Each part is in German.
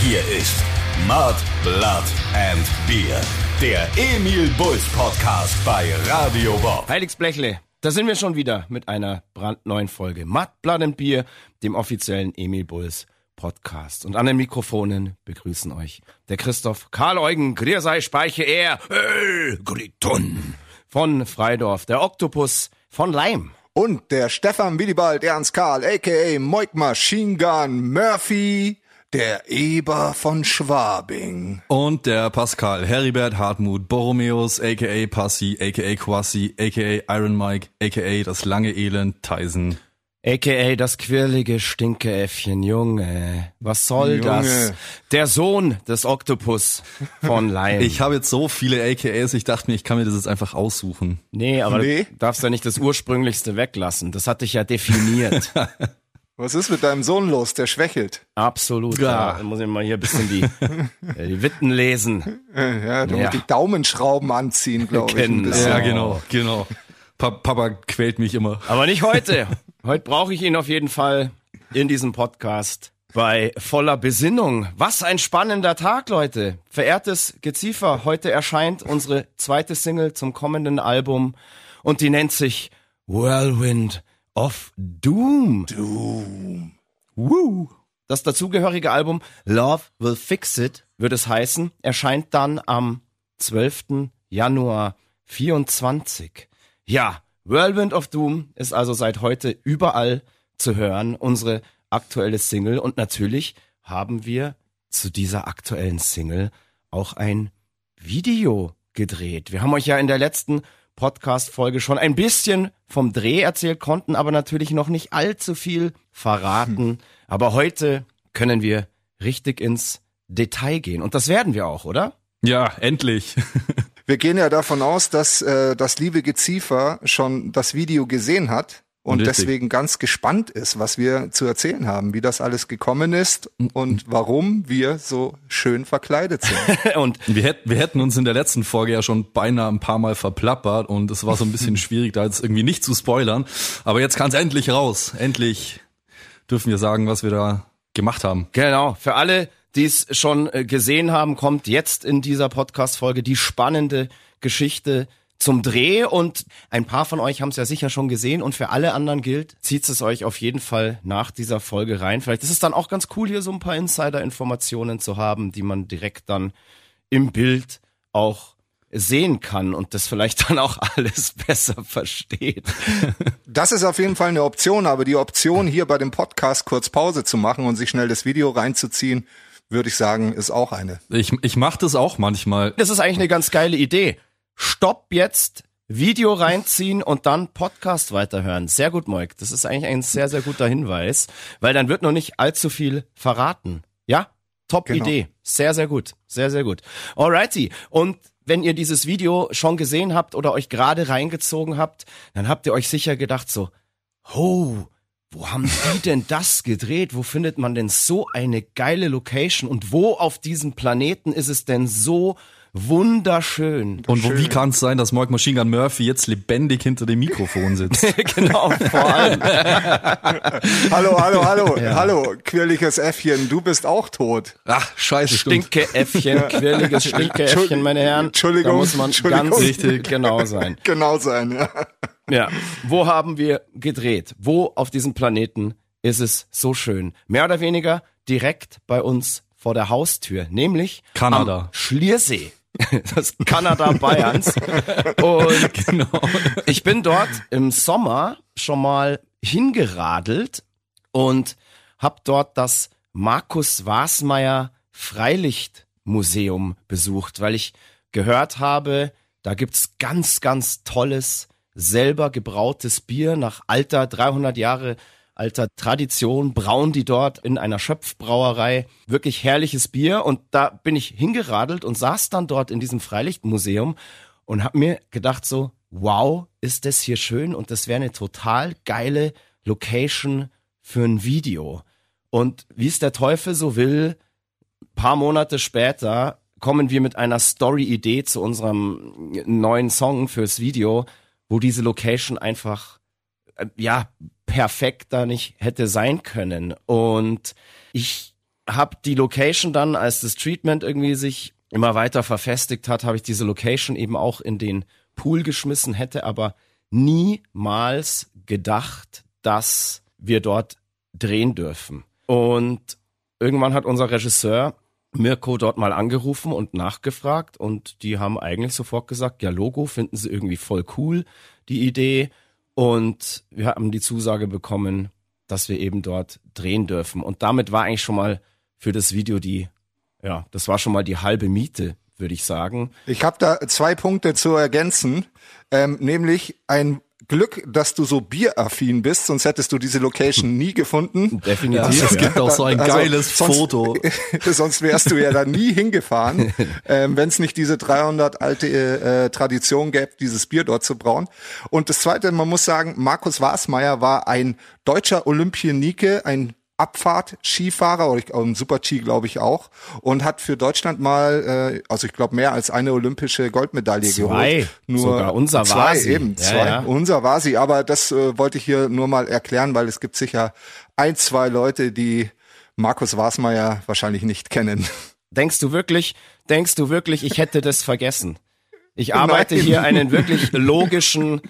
Hier ist Mud, Blood and Beer. Der Emil Bulls Podcast bei Radio Bob. Heiligsblechle, da sind wir schon wieder mit einer brandneuen Folge Mud, Blood and Beer, dem offiziellen Emil Bulls Podcast. Und an den Mikrofonen begrüßen euch der Christoph Karl Eugen, Griersei Speiche Er, äh, Griton von Freidorf, der Oktopus von Leim. Und der Stefan Willibald Ernst Karl, a.k.a. Moik Machine Gun Murphy, der Eber von Schwabing. Und der Pascal Heribert Hartmut Borromeus, aka Passi, aka Quassi, aka Iron Mike, aka das lange Elend Tyson. AKA das quirlige Stinkeäffchen, Junge. Was soll Junge. das? Der Sohn des Oktopus von Leim. Ich habe jetzt so viele AKAs, ich dachte mir, ich kann mir das jetzt einfach aussuchen. nee, aber Nee. du darfst ja nicht das Ursprünglichste weglassen. Das hat dich ja definiert. Was ist mit deinem Sohn los? Der schwächelt. Absolut. Ja. Ja. muss ich mal hier ein bisschen die, äh, die Witten lesen. Ja, du Ja. musst die Daumenschrauben anziehen, glaube ich. ein Genau. bisschen. Ja, genau, genau. Pa Papa quält mich immer. Aber nicht heute. Heute brauche ich ihn auf jeden Fall in diesem Podcast bei voller Besinnung. Was ein spannender Tag, Leute. Verehrtes Geziefer, heute erscheint unsere zweite Single zum kommenden Album und die nennt sich Whirlwind of Doom. Du. Woo. Das dazugehörige Album Love Will Fix It wird es heißen, erscheint dann am 12. Januar 24. Ja, Whirlwind of Doom ist also seit heute überall zu hören, unsere aktuelle Single und natürlich haben wir zu dieser aktuellen Single auch ein Video gedreht. Wir haben euch ja in der letzten Podcast-Folge schon ein bisschen vom Dreh erzählt, konnten aber natürlich noch nicht allzu viel verraten. Aber heute können wir richtig ins Detail gehen. Und das werden wir auch, oder? Ja, endlich. Wir gehen ja davon aus, dass äh, das liebe Geziefer schon das Video gesehen hat und Richtig. deswegen ganz gespannt ist, was wir zu erzählen haben, wie das alles gekommen ist und warum wir so schön verkleidet sind. Und Wir hätten, wir hätten uns in der letzten Folge ja schon beinahe ein paar Mal verplappert und es war so ein bisschen schwierig, da jetzt irgendwie nicht zu spoilern. Aber jetzt kann es endlich raus. Endlich dürfen wir sagen, was wir da gemacht haben. genau, für alle, die es schon äh, gesehen haben, kommt jetzt in dieser Podcast-Folge die spannende Geschichte zum Dreh und ein paar von euch haben es ja sicher schon gesehen und für alle anderen gilt, zieht es euch auf jeden Fall nach dieser Folge rein. Vielleicht ist es dann auch ganz cool, hier so ein paar Insider-Informationen zu haben, die man direkt dann im Bild auch sehen kann und das vielleicht dann auch alles besser versteht. Das ist auf jeden Fall eine Option, aber die Option hier bei dem Podcast kurz Pause zu machen und sich schnell das Video reinzuziehen, würde ich sagen, ist auch eine. Ich, ich mache das auch manchmal. Das ist eigentlich eine ganz geile Idee. Stopp jetzt, Video reinziehen und dann Podcast weiterhören. Sehr gut, Moik. Das ist eigentlich ein sehr, sehr guter Hinweis, weil dann wird noch nicht allzu viel verraten. Ja? Top Genau. Idee. Sehr, sehr gut. Sehr, sehr gut. Alrighty. Und wenn ihr dieses Video schon gesehen habt oder euch gerade reingezogen habt, dann habt ihr euch sicher gedacht so, oh, wo haben die denn das gedreht? Wo findet man denn so eine geile Location? Und wo auf diesem Planeten ist es denn so wunderschön? Und wo, wie kann es sein, dass Mark Machine Gun Murphy jetzt lebendig hinter dem Mikrofon sitzt? genau, vor allem. Hallo, hallo, hallo, hallo, quirliges Äffchen, du bist auch tot. Ach, scheiße, stimmt. Stinkeäffchen, quirliges Stinkeäffchen, meine Herren. Entschuldigung, Da muss man ganz Richtig. genau sein. Genau sein, ja. Ja, wo haben wir gedreht? Wo auf diesem Planeten ist es so schön? Mehr oder weniger direkt bei uns vor der Haustür, nämlich Kanada. am Schliersee. Das Kanada Bayerns. Und Genau. ich bin dort im Sommer schon mal hingeradelt und habe dort das Markus Wasmeier Freilichtmuseum besucht, weil ich gehört habe, da gibt's ganz, ganz tolles, selber gebrautes Bier nach alter 300 Jahre alter Tradition, brauen die dort in einer Schöpfbrauerei. Wirklich herrliches Bier. Und da bin ich hingeradelt und saß dann dort in diesem Freilichtmuseum und habe mir gedacht so, wow, ist das hier schön und das wäre eine total geile Location für ein Video. Und wie es der Teufel so will, paar Monate später kommen wir mit einer Story-Idee zu unserem neuen Song fürs Video, wo diese Location einfach, ja, perfekt da nicht hätte sein können. Und ich hab die Location dann, als das Treatment irgendwie sich immer weiter verfestigt hat, habe ich diese Location eben auch in den Pool geschmissen, hätte aber niemals gedacht, dass wir dort drehen dürfen. Und irgendwann hat unser Regisseur Mirko dort mal angerufen und nachgefragt und die haben eigentlich sofort gesagt, ja, Logo finden sie irgendwie voll cool, die Idee. Und wir haben die Zusage bekommen, dass wir eben dort drehen dürfen. Und damit war eigentlich schon mal für das Video die, ja, das war schon mal die halbe Miete, würde ich sagen. Ich habe da zwei Punkte zu ergänzen, ähm, nämlich ein Glück, dass du so bieraffin bist, sonst hättest du diese Location nie gefunden. Definitiv. Es gibt auch so ein Also, geiles sonst, Foto. sonst wärst du ja da nie hingefahren, ähm, wenn es nicht diese 300 alte äh, Tradition gäbe, dieses Bier dort zu brauen. Und das Zweite, man muss sagen, Markus Wasmeier war ein deutscher Olympionike, ein Abfahrt-Skifahrer oder ich, um Super-G glaube ich auch und hat für Deutschland mal, äh, also ich glaube mehr als eine olympische Goldmedaille Zwei. geholt. Nur Sogar unser zwei war sie. eben, Ja, zwei. ja. Unser war sie, aber das äh, wollte ich hier nur mal erklären, weil es gibt sicher ein, zwei Leute, die Markus Wasmeier wahrscheinlich nicht kennen. Denkst du wirklich, denkst du wirklich, ich hätte das vergessen? Ich arbeite Nein. hier einen wirklich logischen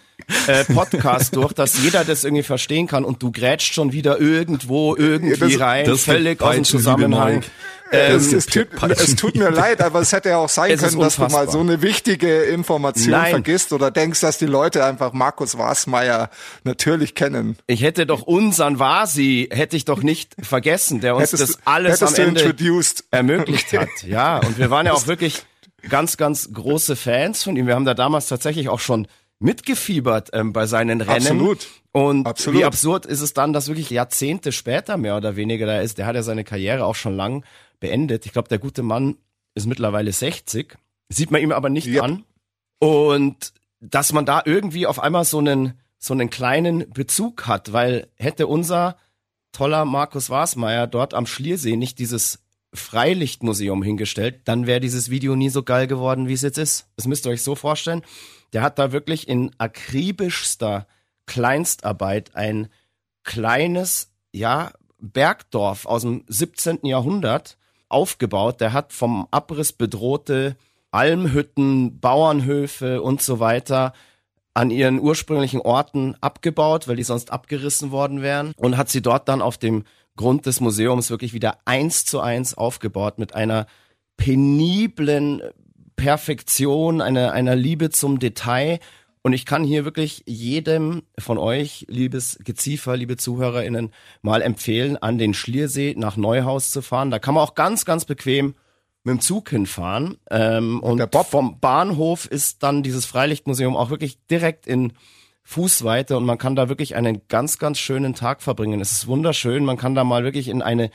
äh, Podcast durch, dass jeder das irgendwie verstehen kann und du grätscht schon wieder irgendwo irgendwie das- rein, das völlig aus dem Zusammenhang. Es, Ähm, es, tut, es tut mir leid, aber es hätte ja auch sein Es können, dass du mal so eine wichtige Information Nein. vergisst oder denkst, dass die Leute einfach Markus Wasmeier natürlich kennen. ich hätte doch unseren Vasi, hätte ich doch nicht vergessen, der uns Hättest das alles am Ende introduced. ermöglicht hat. Ja, und wir waren ja auch wirklich ganz, ganz große Fans von ihm. Wir haben da damals tatsächlich auch schon mitgefiebert ähm, bei seinen Rennen. Absolut. Und Absolut. wie absurd ist es dann, dass wirklich Jahrzehnte später mehr oder weniger da ist. Der hat ja seine Karriere auch schon lang beendet. Ich glaube, der gute Mann ist mittlerweile 60. Sieht man ihm aber nicht Yep. an. Und dass man da irgendwie auf einmal so einen, so einen kleinen Bezug hat, weil hätte unser toller Markus Wasmeier dort am Schliersee nicht dieses Freilichtmuseum hingestellt, dann wäre dieses Video nie so geil geworden, wie es jetzt ist. Das müsst ihr euch so vorstellen. Der hat da wirklich in akribischster Kleinstarbeit ein kleines, ja, Bergdorf aus dem 17. Jahrhundert aufgebaut. Der hat vom Abriss bedrohte Almhütten, Bauernhöfe und so weiter an ihren ursprünglichen Orten abgebaut, weil die sonst abgerissen worden wären und hat sie dort dann auf dem Grund des Museums wirklich wieder eins zu eins aufgebaut mit einer peniblen Perfektion, einer, einer Liebe zum Detail. Und ich kann hier wirklich jedem von euch, liebes Geziefer, liebe ZuhörerInnen, mal empfehlen, an den Schliersee nach Neuhaus zu fahren. Da kann man auch ganz, ganz bequem mit dem Zug hinfahren. Ähm, und Bob? vom Bahnhof ist dann dieses Freilichtmuseum auch wirklich direkt in Fußweite und man kann da wirklich einen ganz, ganz schönen Tag verbringen. Es ist wunderschön. Man kann da mal wirklich in eine,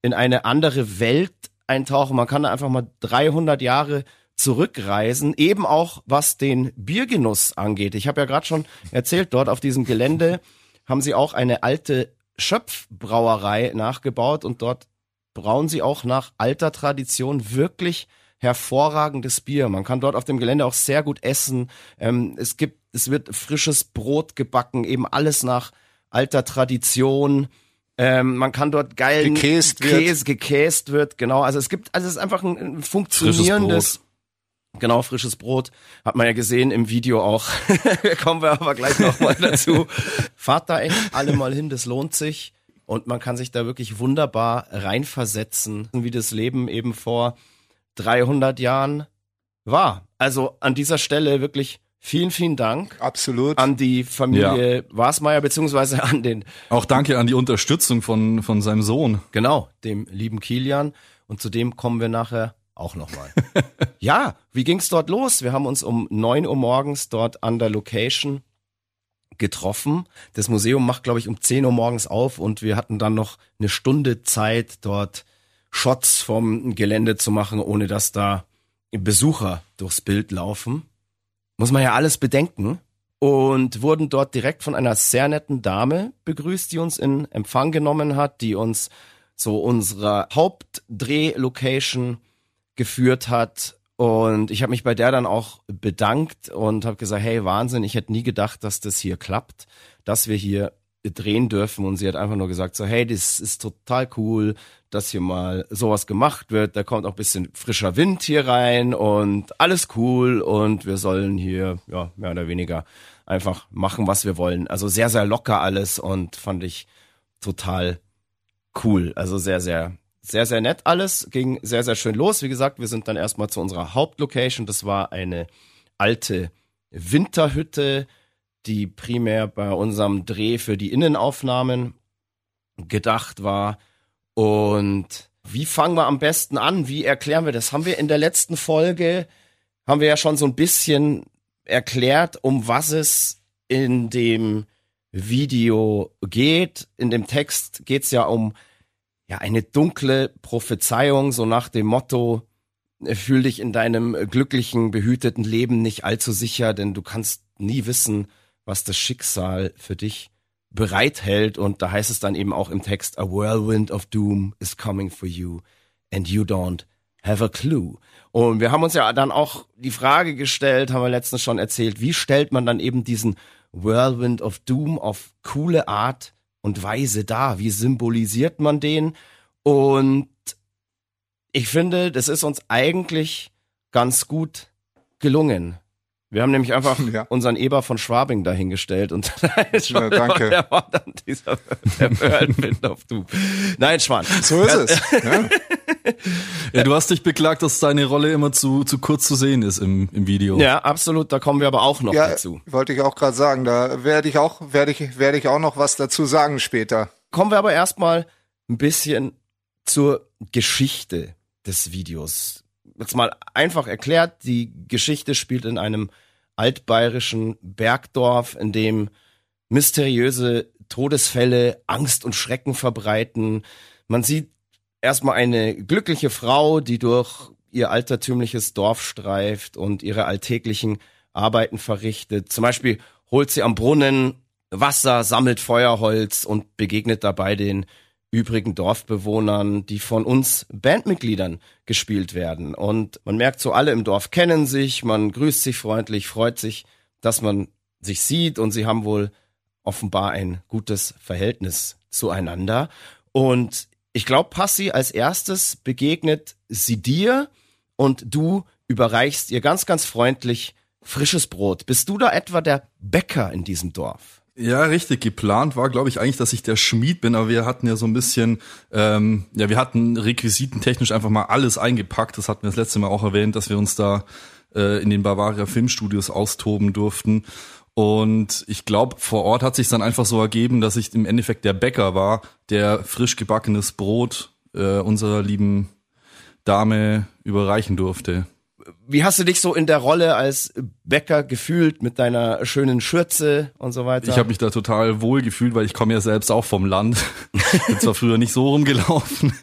in eine andere Welt eintauchen. Man kann da einfach mal 300 Jahre zurückreisen, eben auch was den Biergenuss angeht. Ich habe ja gerade schon erzählt, dort auf diesem Gelände haben sie auch eine alte Schöpfbrauerei nachgebaut und dort brauen sie auch nach alter Tradition wirklich hervorragendes Bier. Man kann dort auf dem Gelände auch sehr gut essen. Ähm, es gibt, es wird frisches Brot gebacken, eben alles nach alter Tradition. Ähm, man kann dort geilen Gekäst wird. Käse gekäst wird, genau. Also es gibt, also es ist einfach ein, ein funktionierendes, genau frisches Brot. Hat man ja gesehen im Video auch. Kommen wir aber gleich nochmal dazu. Fahrt da echt alle mal hin, das lohnt sich. Und man kann sich da wirklich wunderbar reinversetzen, wie das Leben eben vor 300 Jahren war. Also an dieser Stelle wirklich vielen, vielen Dank Absolut. an die Familie Wasmeier beziehungsweise an den, Auch danke an die Unterstützung von, von seinem Sohn. genau, dem lieben Kilian. Und zu dem kommen wir nachher auch nochmal. ja, wie ging's dort los? Wir haben uns um 9 Uhr morgens dort an der Location getroffen. Das Museum macht, glaube ich, um 10 Uhr morgens auf und wir hatten dann noch eine Stunde Zeit, dort Shots vom Gelände zu machen, ohne dass da Besucher durchs Bild laufen. Muss man ja alles bedenken. Und wurden dort direkt von einer sehr netten Dame begrüßt, die uns in Empfang genommen hat, die uns so unserer Hauptdrehlocation geführt hat. Und ich habe mich bei der dann auch bedankt und habe gesagt, hey Wahnsinn, ich hätte nie gedacht, dass das hier klappt, dass wir hier drehen dürfen und sie hat einfach nur gesagt so, hey, das ist total cool, dass hier mal sowas gemacht wird. Da kommt auch bisschen frischer Wind hier rein und alles cool und wir sollen hier, ja, mehr oder weniger einfach machen, was wir wollen. Also sehr, sehr locker alles und fand ich total cool. Also sehr, sehr, sehr, sehr nett alles. Ging sehr, sehr schön los. Wie gesagt, wir sind dann erstmal zu unserer Hauptlocation. Das war eine alte Winterhütte, die primär bei unserem Dreh für die Innenaufnahmen gedacht war. Und wie fangen wir am besten an? Wie erklären wir das? Haben wir in der letzten Folge, haben wir ja schon so ein bisschen erklärt, um was es in dem Video geht. In dem Text geht es ja um ja eine dunkle Prophezeiung, so nach dem Motto, fühl dich in deinem glücklichen, behüteten Leben nicht allzu sicher, denn du kannst nie wissen, was das Schicksal für dich bereithält. Und da heißt es dann eben auch im Text, a whirlwind of doom is coming for you and you don't have a clue. Und wir haben uns ja dann auch die Frage gestellt, haben wir letztens schon erzählt, wie stellt man dann eben diesen Whirlwind of Doom auf coole Art und Weise dar? Wie symbolisiert man den? Und ich finde, das ist uns eigentlich ganz gut gelungen. Wir haben nämlich einfach ja. unseren Eber von Schwabing dahingestellt und ja, danke. der war dann dieser Whirlwind of Doom. Nein, Schwan. So ist es. Ja. Ja, du hast dich beklagt, dass deine Rolle immer zu, zu kurz zu sehen ist im, im Video. Ja, absolut. Da kommen wir aber auch noch ja, dazu. Wollte ich auch gerade sagen. Da werde ich auch, werde ich, werde ich auch noch was dazu sagen später. Kommen wir aber erstmal ein bisschen zur Geschichte des Videos. Jetzt mal einfach erklärt, die Geschichte spielt in einem altbayerischen Bergdorf, in dem mysteriöse Todesfälle Angst und Schrecken verbreiten. Man sieht erstmal eine glückliche Frau, die durch ihr altertümliches Dorf streift und ihre alltäglichen Arbeiten verrichtet. Zum Beispiel holt sie am Brunnen Wasser, sammelt Feuerholz und begegnet dabei den übrigen Dorfbewohnern, die von uns Bandmitgliedern gespielt werden. Und man merkt so, alle im Dorf kennen sich, man grüßt sich freundlich, freut sich, dass man sich sieht und sie haben wohl offenbar ein gutes Verhältnis zueinander. Und ich glaube, Passi als erstes begegnet sie dir und du überreichst ihr ganz, ganz freundlich frisches Brot. Bist du da etwa der Bäcker in diesem Dorf? Ja, richtig. Geplant war, glaube ich, eigentlich, dass ich der Schmied bin, aber wir hatten ja so ein bisschen, ähm, ja, wir hatten requisitentechnisch einfach mal alles eingepackt. Das hatten wir das letzte Mal auch erwähnt, dass wir uns da äh, in den Bavaria Filmstudios austoben durften. Und ich glaube, vor Ort hat sich dann einfach so ergeben, dass ich im Endeffekt der Bäcker war, der frisch gebackenes Brot äh, unserer lieben Dame überreichen durfte. Wie hast du dich so in der Rolle als Bäcker gefühlt mit deiner schönen Schürze und so weiter? Ich habe mich da total wohl gefühlt, weil ich komme ja selbst auch vom Land. Bin zwar früher nicht so rumgelaufen,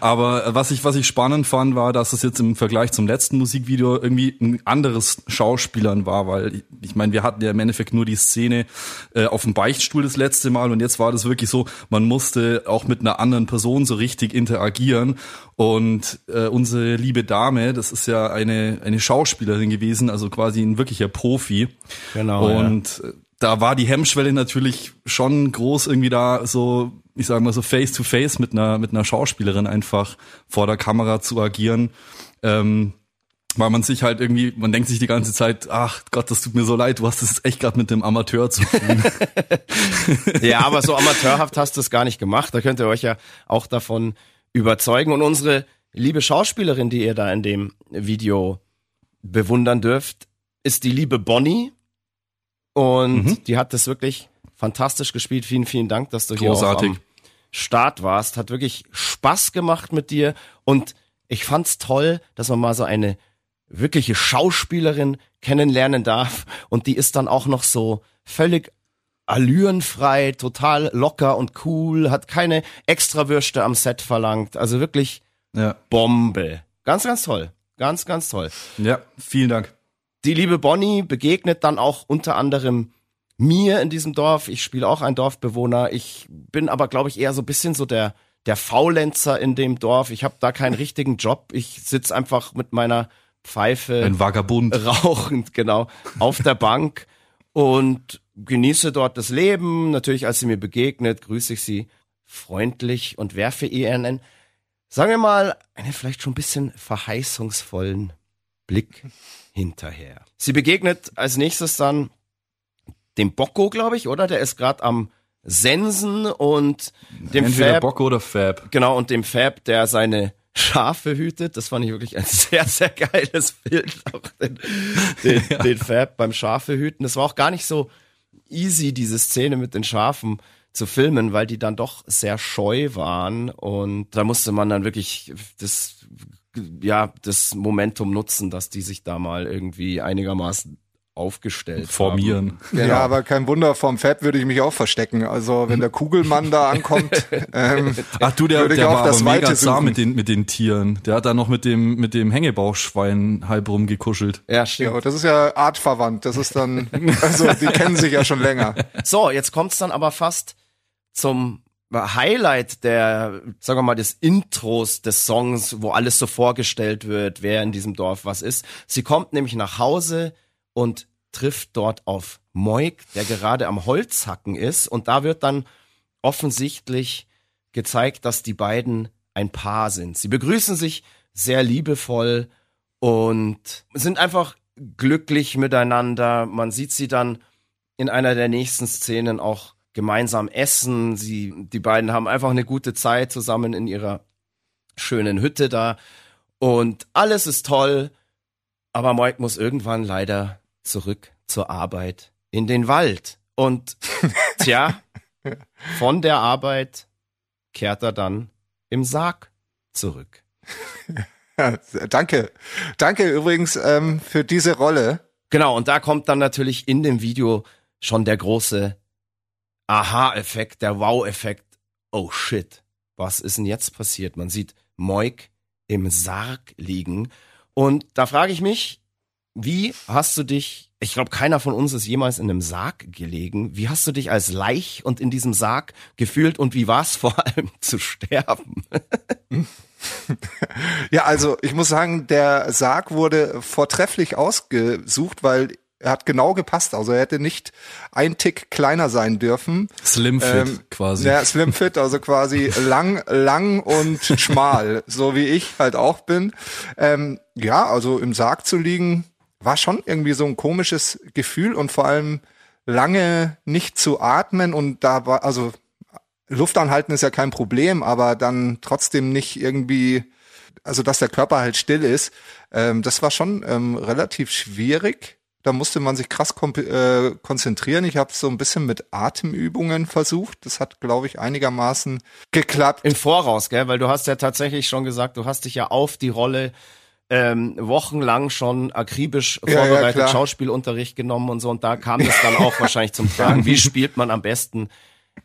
aber was ich was ich spannend fand, war, dass es jetzt im Vergleich zum letzten Musikvideo irgendwie ein anderes Schauspielern war, weil ich, ich meine, wir hatten ja im Endeffekt nur die Szene äh, auf dem Beichtstuhl das letzte Mal und jetzt war das wirklich so, man musste auch mit einer anderen Person so richtig interagieren und äh, unsere liebe Dame, das ist ja eine eine Schauspielerin gewesen, also quasi ein wirklicher Profi. Genau. Und ja. da war die Hemmschwelle natürlich schon groß, irgendwie da so, ich sag mal so face to face mit einer, mit einer Schauspielerin einfach vor der Kamera zu agieren. Ähm, weil man sich halt irgendwie, man denkt sich die ganze Zeit, ach Gott, das tut mir so leid, du hast es echt gerade mit dem Amateur zu tun. ja, aber so amateurhaft hast du es gar nicht gemacht. Da könnt ihr euch ja auch davon überzeugen. Und unsere liebe Schauspielerin, die ihr da in dem Video bewundern dürft, ist die liebe Bonnie. Und mhm. die hat das wirklich fantastisch gespielt. Vielen, vielen Dank, dass du Großartig. hier auch am Start warst. Hat wirklich Spaß gemacht mit dir. Und ich fand's toll, dass man mal so eine wirkliche Schauspielerin kennenlernen darf. Und die ist dann auch noch so völlig allürenfrei, total locker und cool, hat keine Extrawürste am Set verlangt. Also wirklich ja. Bombe. Ganz, ganz toll. Ganz, ganz toll. Ja, vielen Dank. Die liebe Bonnie begegnet dann auch unter anderem mir in diesem Dorf. Ich spiele auch ein Dorfbewohner. Ich bin aber, glaube ich, eher so ein bisschen so der, der Faulenzer in dem Dorf. Ich habe da keinen richtigen Job. Ich sitz einfach mit meiner Pfeife. Ein Vagabund. Rauchend, genau, auf der Bank. Und genieße dort das Leben. Natürlich, als sie mir begegnet, grüße ich sie freundlich und werfe ihr einen, sagen wir mal, einen vielleicht schon ein bisschen verheißungsvollen Blick hinterher. Sie begegnet als nächstes dann dem Bocco, glaube ich, oder? Der ist gerade am Sensen und dem Entweder Fab. Bocco oder Fab. Genau, und dem Fab, der seine Schafe hütet. Das fand ich wirklich ein sehr, sehr geiles Bild. Auch den, den, ja. den Fab beim Schafe hüten. Das war auch gar nicht so easy, diese Szene mit den Schafen zu filmen, weil die dann doch sehr scheu waren. Und da musste man dann wirklich das, ja, das Momentum nutzen, dass die sich da mal irgendwie einigermaßen aufgestellt formieren. Genau. Ja, aber kein Wunder, vom Fab würde ich mich auch verstecken. Also wenn der Kugelmann da ankommt, ähm, ach du, der, der war aber mega zart mit den mit den Tieren. Der hat da noch mit dem mit dem Hängebauchschwein halb rumgekuschelt. Ja, stimmt. Ja, das ist ja artverwandt. Das ist dann, also die kennen sich ja schon länger. So, jetzt kommt's dann aber fast zum Highlight der, sagen wir mal, des Intros des Songs, wo alles so vorgestellt wird, wer in diesem Dorf was ist. Sie kommt nämlich nach Hause und trifft dort auf Moik, der gerade am Holzhacken ist. Und da wird dann offensichtlich gezeigt, dass die beiden ein Paar sind. Sie begrüßen sich sehr liebevoll und sind einfach glücklich miteinander. Man sieht sie dann in einer der nächsten Szenen auch gemeinsam essen. Sie, die beiden haben einfach eine gute Zeit zusammen in ihrer schönen Hütte da. Und alles ist toll. Aber Moik muss irgendwann leider zurück zur Arbeit in den Wald. Und tja, von der Arbeit kehrt er dann im Sarg zurück. Ja, danke. Danke übrigens ähm, für diese Rolle. Genau, und da kommt dann natürlich in dem Video schon der große Aha-Effekt, der Wow-Effekt. Oh shit, was ist denn jetzt passiert? Man sieht Moik im Sarg liegen. Und da frage ich mich, wie hast du dich, ich glaube, keiner von uns ist jemals in einem Sarg gelegen. Wie hast du dich als Leich und in diesem Sarg gefühlt und wie war es vor allem zu sterben? ja, also ich muss sagen, der Sarg wurde vortrefflich ausgesucht, weil er hat genau gepasst. Also er hätte nicht ein Tick kleiner sein dürfen. Slimfit ähm, quasi. Ja, Slimfit, also quasi lang, lang und schmal, so wie ich halt auch bin. Ähm, ja, also im Sarg zu liegen, war schon irgendwie so ein komisches Gefühl und vor allem lange nicht zu atmen und da war, also Luft anhalten ist ja kein Problem, aber dann trotzdem nicht irgendwie, also dass der Körper halt still ist, ähm, das war schon ähm, relativ schwierig. Da musste man sich krass äh, konzentrieren. Ich habe so ein bisschen mit Atemübungen versucht. Das hat, glaube ich, einigermaßen geklappt. Im Voraus, gell? Weil du hast ja tatsächlich schon gesagt, du hast dich ja auf die Rolle ähm, wochenlang schon akribisch vorbereitet, ja, Schauspielunterricht genommen und so. Und da kam das dann auch wahrscheinlich zum Tragen. Wie spielt man am besten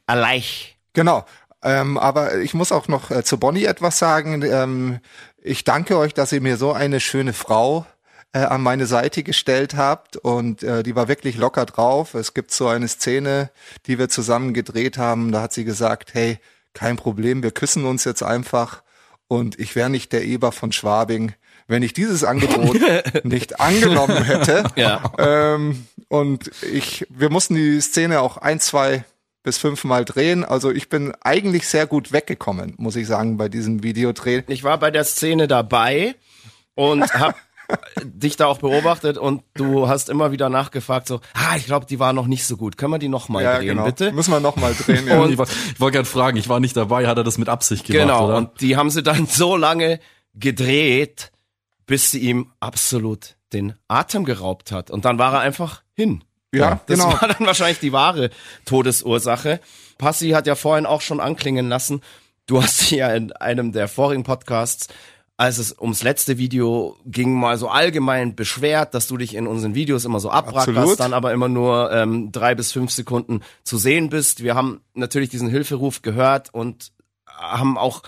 alleich? Genau. Ähm, aber ich muss auch noch äh, zu Bonnie etwas sagen. Ähm, ich danke euch, dass ihr mir so eine schöne Frau äh, an meine Seite gestellt habt und äh, die war wirklich locker drauf. Es gibt so eine Szene, die wir zusammen gedreht haben. Da hat sie gesagt, hey, kein Problem, wir küssen uns jetzt einfach und ich wäre nicht der Eber von Schwabing, wenn ich dieses Angebot nicht angenommen hätte. Ja. Ähm, und ich, wir mussten die Szene auch ein, zwei bis fünfmal drehen. Also ich bin eigentlich sehr gut weggekommen, muss ich sagen, bei diesem Videodreh. Ich war bei der Szene dabei und habe dich da auch beobachtet und du hast immer wieder nachgefragt, so, ah, ich glaube, die war noch nicht so gut. Können wir die noch mal ja, drehen, genau. bitte? Müssen wir noch mal drehen, ja. Und ich, wollte gerade fragen, ich war nicht dabei, hat er das mit Absicht gemacht, Genau, oder? und die haben sie dann so lange gedreht, bis sie ihm absolut den Atem geraubt hat. Und dann war er einfach hin. Ja, das genau. war dann wahrscheinlich die wahre Todesursache. Passi hat ja vorhin auch schon anklingen lassen, du hast sie ja in einem der vorigen Podcasts als es ums letzte Video ging, mal so allgemein beschwert, dass du dich in unseren Videos immer so abrackerst, dann aber immer nur ähm, drei bis fünf Sekunden zu sehen bist. Wir haben natürlich diesen Hilferuf gehört und haben auch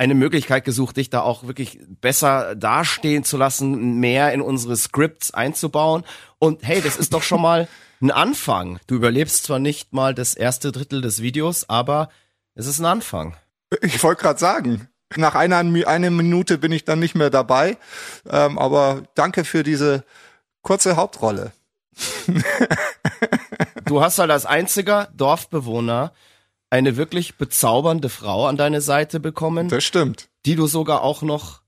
eine Möglichkeit gesucht, dich da auch wirklich besser dastehen zu lassen, mehr in unsere Scripts einzubauen. Und hey, das ist doch schon mal ein Anfang. Du überlebst zwar nicht mal das erste Drittel des Videos, aber es ist ein Anfang. Ich wollte gerade sagen, nach einer, einer Minute bin ich dann nicht mehr dabei. Ähm, aber danke für diese kurze Hauptrolle. du hast halt als einziger Dorfbewohner eine wirklich bezaubernde Frau an deine Seite bekommen, Das stimmt. die du sogar auch noch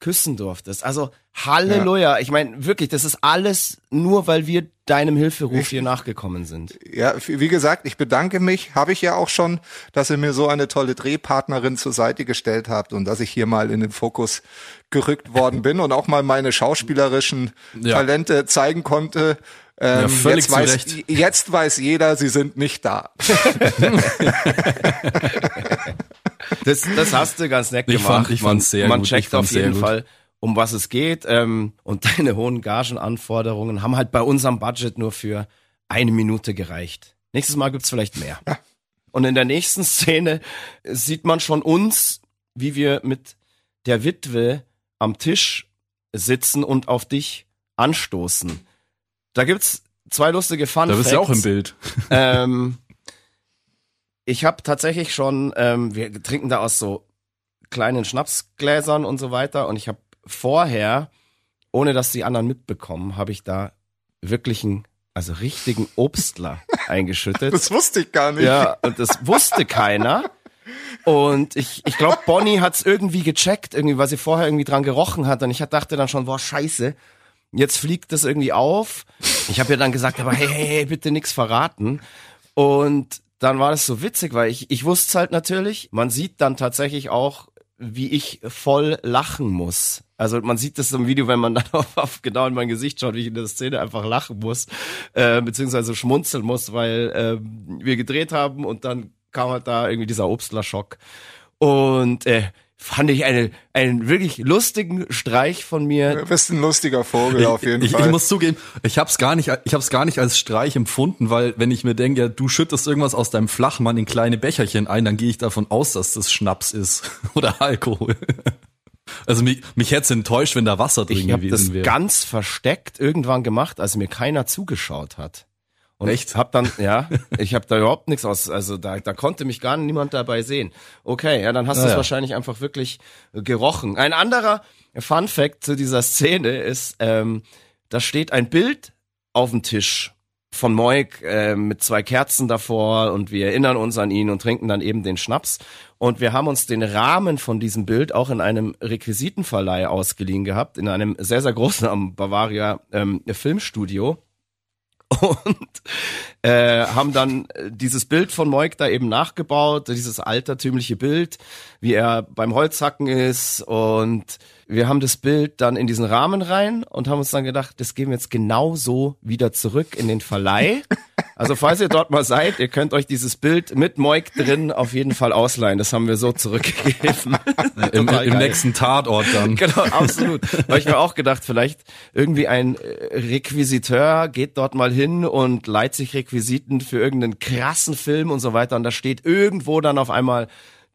küssen durftest. Also Halleluja. Ich meine, wirklich, das ist alles nur, weil wir deinem Hilferuf hier nachgekommen sind. Ja, wie gesagt, ich bedanke mich, habe ich ja auch schon, dass ihr mir so eine tolle Drehpartnerin zur Seite gestellt habt und dass ich hier mal in den Fokus gerückt worden bin und auch mal meine schauspielerischen Ja. Talente zeigen konnte. Ähm, Ja, völlig jetzt, zu weiß, Recht. jetzt weiß jeder, sie sind nicht da. Das, das hast du ganz nett Ich gemacht. fand- ich man, fand's sehr man gut, checkt auf jeden gut. Fall, um was es geht. Ähm, und deine hohen Gagenanforderungen haben halt bei unserem Budget nur für eine Minute gereicht. Nächstes Mal gibt's vielleicht mehr. Und in der nächsten Szene sieht man schon uns, wie wir mit der Witwe am Tisch sitzen und auf dich anstoßen. Da gibt's zwei lustige Fun Da bist du ja auch im. Bild. Ähm, ich habe tatsächlich schon, ähm, wir trinken da aus so kleinen Schnapsgläsern und so weiter. Und ich habe vorher, ohne dass die anderen mitbekommen, habe ich da wirklich einen, also richtigen Obstler eingeschüttet. Das wusste ich gar nicht. Ja, und das wusste keiner. Und ich, ich glaube, Bonnie hat's irgendwie gecheckt, irgendwie, weil sie vorher irgendwie dran gerochen hat. Und ich dachte dann schon, boah, scheiße, jetzt fliegt das irgendwie auf. Ich habe ihr dann gesagt, aber hey, hey, hey, bitte nix verraten. Und dann war das so witzig, weil ich, ich wusste halt natürlich, man sieht dann tatsächlich auch, wie ich voll lachen muss. Also man sieht das im Video, wenn man dann auf, auf genau in mein Gesicht schaut, wie ich in der Szene einfach lachen muss, äh, beziehungsweise schmunzeln muss, weil ähm, wir gedreht haben und dann kam halt da irgendwie dieser Obstler-Schock. Und äh, fand ich eine, einen wirklich lustigen Streich von mir. Du bist ein lustiger Vogel auf jeden ich, Fall. ich muss zugeben, ich hab's gar nicht, ich hab's gar nicht als Streich empfunden, weil wenn ich mir denke, ja, du schüttest irgendwas aus deinem Flachmann in kleine Becherchen ein, dann gehe ich davon aus, dass das Schnaps ist oder Alkohol. Also mich, mich hätte enttäuscht, wenn da Wasser drin Ich habe das gewesen wäre. ganz versteckt irgendwann gemacht, als mir keiner zugeschaut hat. Und Echt? hab dann, ja, ich habe da überhaupt nichts aus, also da, da konnte mich gar niemand dabei sehen. Okay, ja, dann hast du Ah, es ja. wahrscheinlich einfach wirklich äh, gerochen. Ein anderer Fun Fact zu dieser Szene ist, ähm, da steht ein Bild auf dem Tisch von Moik äh, mit zwei Kerzen davor und wir erinnern uns an ihn und trinken dann eben den Schnaps. Und wir haben uns den Rahmen von diesem Bild auch in einem Requisitenverleih ausgeliehen gehabt, in einem sehr, sehr großen am Bavaria ähm, Filmstudio und äh, haben dann äh, dieses Bild von Moik da eben nachgebaut, dieses altertümliche Bild, wie er beim Holzhacken ist und wir haben das Bild dann in diesen Rahmen rein und haben uns dann gedacht, das geben wir jetzt genau so wieder zurück in den Verleih. Also falls ihr dort mal seid, ihr könnt euch dieses Bild mit Moik drin auf jeden Fall ausleihen. Das haben wir so zurückgegeben. Im, im nächsten Tatort dann. Genau, absolut. Weil ich mir auch gedacht, vielleicht irgendwie ein äh, Requisiteur geht dort mal hin und leiht sich Requisiten für irgendeinen krassen Film und so weiter. Und da steht irgendwo dann auf einmal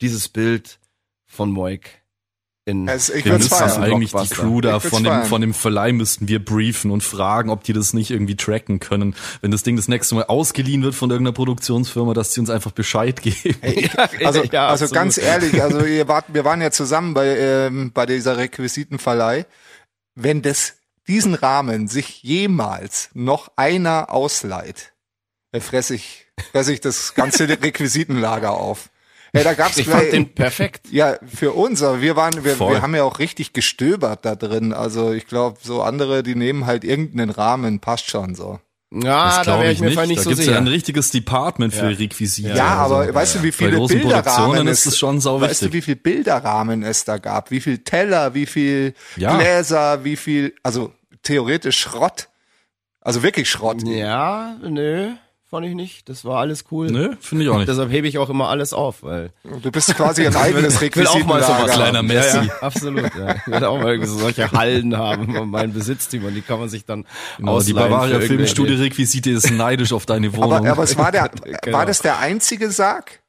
dieses Bild von Moik in ich Wir müssen eigentlich die. Crew da von dem, von dem Verleih müssten wir briefen und fragen, ob die das nicht irgendwie tracken können. Wenn das Ding das nächste Mal ausgeliehen wird von irgendeiner Produktionsfirma, dass sie uns einfach Bescheid geben. Also, Ja, also ganz ehrlich, also ihr wart, wir waren ja zusammen bei, ähm, bei dieser Requisitenverleih. Wenn das diesen Rahmen sich jemals noch einer ausleiht, dann fress ich, fress ich das ganze Requisitenlager auf. Ja, da gab's Ich gleich, fand den perfekt. ja, für uns, aber wir waren, wir, Voll. wir haben ja auch richtig gestöbert da drin. Also ich glaube, so andere, die nehmen halt irgendeinen Rahmen, passt schon so. Ja, Das da glaube wäre ich ich mir nicht. nicht da so gibt's sicher. ja ein richtiges Department für Ja. Requisite. Ja, aber weißt du, wie viele Bilderrahmen es, ist es schon sau weißt du, wie viel Bilderrahmen es da gab? Wie viel Teller, wie viel Ja. Gläser, wie viel, also theoretisch Schrott. Also wirklich Schrott. ja, nö, fand ich nicht. Das war alles cool. Nö, finde ich auch nicht. Deshalb hebe ich auch immer alles auf, weil Du bist quasi ein eigenes ich will auch mal sowas Requisitenlager. Kleiner Messi. Ja, ja, absolut. Ja. Ich werde auch mal irgendwie so solche Hallen haben von meinen Besitztümern, die kann man sich dann Genau, die ausleihen Bavaria für irgendwelche- Filmstudio Requisite ist neidisch auf deine Wohnung. Aber, aber es war der, Genau. war das der einzige Sarg?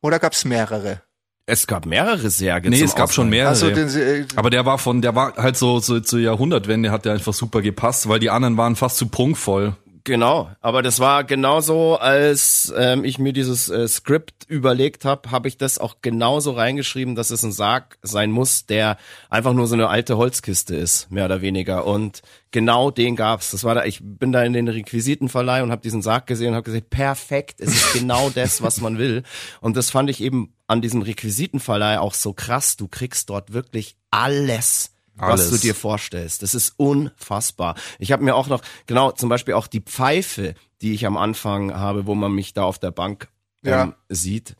Oder gab's mehrere? Es gab mehrere Särge. nee, zum es gab schon Ausleihen. mehrere. Also den, äh, aber der war von, der war halt so, so zur Jahrhundertwende hat der einfach super gepasst, weil die anderen waren fast zu prunkvoll. Genau, aber das war genauso, als ähm, ich mir dieses äh, Skript überlegt habe, habe ich das auch genauso reingeschrieben, dass es ein Sarg sein muss, der einfach nur so eine alte Holzkiste ist, mehr oder weniger. Und genau den gab's. Das war da, ich bin da in den Requisitenverleih und habe diesen Sarg gesehen und habe gesagt, perfekt, es ist genau das, was man will. Und das fand ich eben an diesem Requisitenverleih auch so krass. Du kriegst dort wirklich alles was Alles. du dir vorstellst. Das ist unfassbar. Ich habe mir auch noch, genau, zum Beispiel auch die Pfeife, die ich am Anfang habe, wo man mich da auf der Bank ähm, Ja. sieht.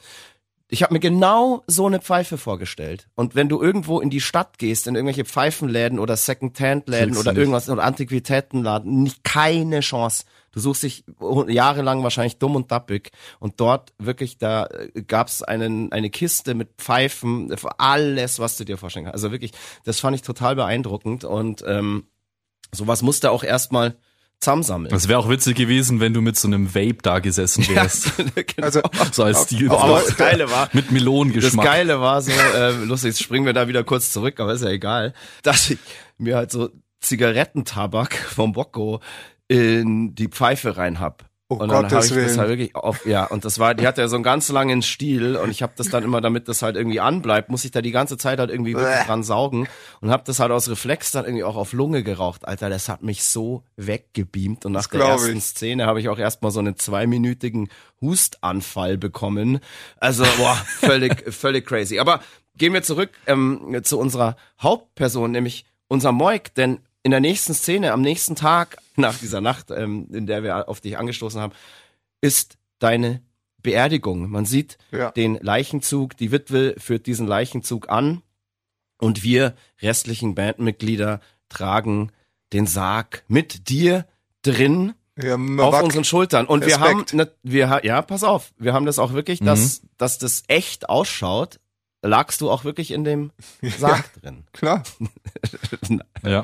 Ich habe mir genau so eine Pfeife vorgestellt. Und wenn du irgendwo in die Stadt gehst, in irgendwelche Pfeifenläden oder Second-Hand-Läden oder irgendwas oder Antiquitätenladen, nicht keine Chance. Du suchst dich jahrelang wahrscheinlich dumm und dappig und dort wirklich, da äh, gab's einen eine Kiste mit Pfeifen, für alles, was du dir vorstellen kannst. Also wirklich, das fand ich total beeindruckend und ähm, sowas musste auch erstmal zusammensammeln. Es wäre auch witzig gewesen, wenn du mit so einem Vape da gesessen wärst. genau. Also, so als Stil. aber das Geile war, mit Das Melonengeschmack. Geile war so, äh, lustig, jetzt springen wir da wieder kurz zurück, aber ist ja egal, dass ich mir halt so Zigarettentabak vom Bocco in die Pfeife rein hab. Oh und dann habe ich das Willen. halt wirklich auf, ja, und das war, die hatte ja so einen ganz langen Stiel und ich habe das dann immer, damit das halt irgendwie anbleibt, muss ich da die ganze Zeit halt irgendwie wirklich dran saugen und habe das halt aus Reflex dann irgendwie auch auf Lunge geraucht. Alter, das hat mich so weggebeamt und nach der ersten ich. Szene habe ich auch erstmal so einen zweiminütigen Hustanfall bekommen. Also, boah, völlig, völlig crazy. Aber gehen wir zurück ähm, zu unserer Hauptperson, nämlich unser Moik, denn in der nächsten Szene, am nächsten Tag nach dieser Nacht, ähm, in der wir auf dich angestoßen haben, ist deine Beerdigung. Man sieht Ja. den Leichenzug, die Witwe führt diesen Leichenzug an und wir restlichen Bandmitglieder tragen den Sarg mit dir drin Ja, auf unseren Schultern. Und wir haben, Respekt. ne, wir, ja, pass auf, wir haben das auch wirklich, dass, dass das echt ausschaut. Lagst du auch wirklich in dem Sarg drin? klar. Ja.